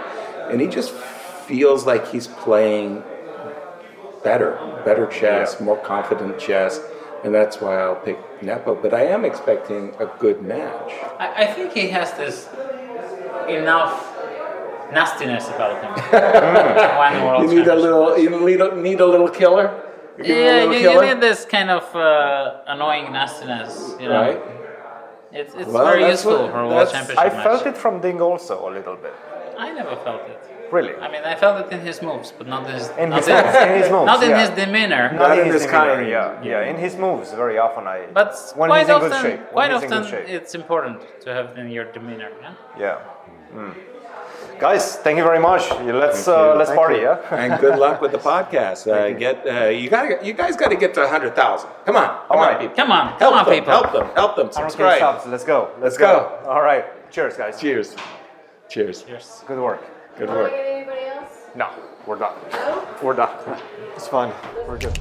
Speaker 5: and he just feels like he's playing better, better chess, more confident chess, and that's why I'll pick Nepo. But I am expecting a good match.
Speaker 7: I, I think he has this enough nastiness about him. <laughs> When the World
Speaker 5: You need a little. You need a, need a little killer. You give him a
Speaker 7: Yeah,
Speaker 5: little
Speaker 7: you, you need this kind of uh, annoying nastiness, you know.
Speaker 5: right.
Speaker 7: It's, it's
Speaker 5: Well,
Speaker 7: very useful
Speaker 5: what-
Speaker 7: for a World Championship
Speaker 2: I
Speaker 7: match.
Speaker 2: felt it from Ding also a little bit.
Speaker 7: I never felt it.
Speaker 2: Really?
Speaker 7: I mean, I felt it in his moves, but not his,
Speaker 2: In
Speaker 7: not
Speaker 2: his
Speaker 7: in,
Speaker 2: moves, in his <laughs> moves,
Speaker 7: not in
Speaker 2: yeah.
Speaker 7: his demeanor.
Speaker 5: Not in
Speaker 2: his
Speaker 5: this
Speaker 2: demeanor,
Speaker 5: kind.
Speaker 2: Yeah, yeah. In his moves, very often I.
Speaker 7: But
Speaker 2: when
Speaker 7: quite
Speaker 2: he's in
Speaker 7: often,
Speaker 2: good shape. When
Speaker 7: quite often,
Speaker 2: shape.
Speaker 7: it's important to have in your demeanor. Yeah.
Speaker 2: Yeah. Mm. Guys, thank you very much. Let's uh, let's
Speaker 4: Thank
Speaker 2: party,
Speaker 4: you.
Speaker 2: yeah. <laughs>
Speaker 5: and good luck with the <laughs> podcast. Uh, get uh, you got you guys got to get to hundred thousand. Come on, come
Speaker 2: All
Speaker 5: on,
Speaker 2: right.
Speaker 5: people.
Speaker 7: Come on,
Speaker 5: help
Speaker 7: come on,
Speaker 5: them,
Speaker 7: people.
Speaker 5: help them, help them.
Speaker 2: Okay,
Speaker 5: Subscribe.
Speaker 2: subs, let's go.
Speaker 5: Let's go.
Speaker 2: All right. Cheers, guys.
Speaker 5: Cheers. Cheers.
Speaker 7: Cheers.
Speaker 2: Good work.
Speaker 5: Good work.
Speaker 8: anybody else?
Speaker 2: No, we're done. We're done. <laughs>
Speaker 4: It's fun. We're good.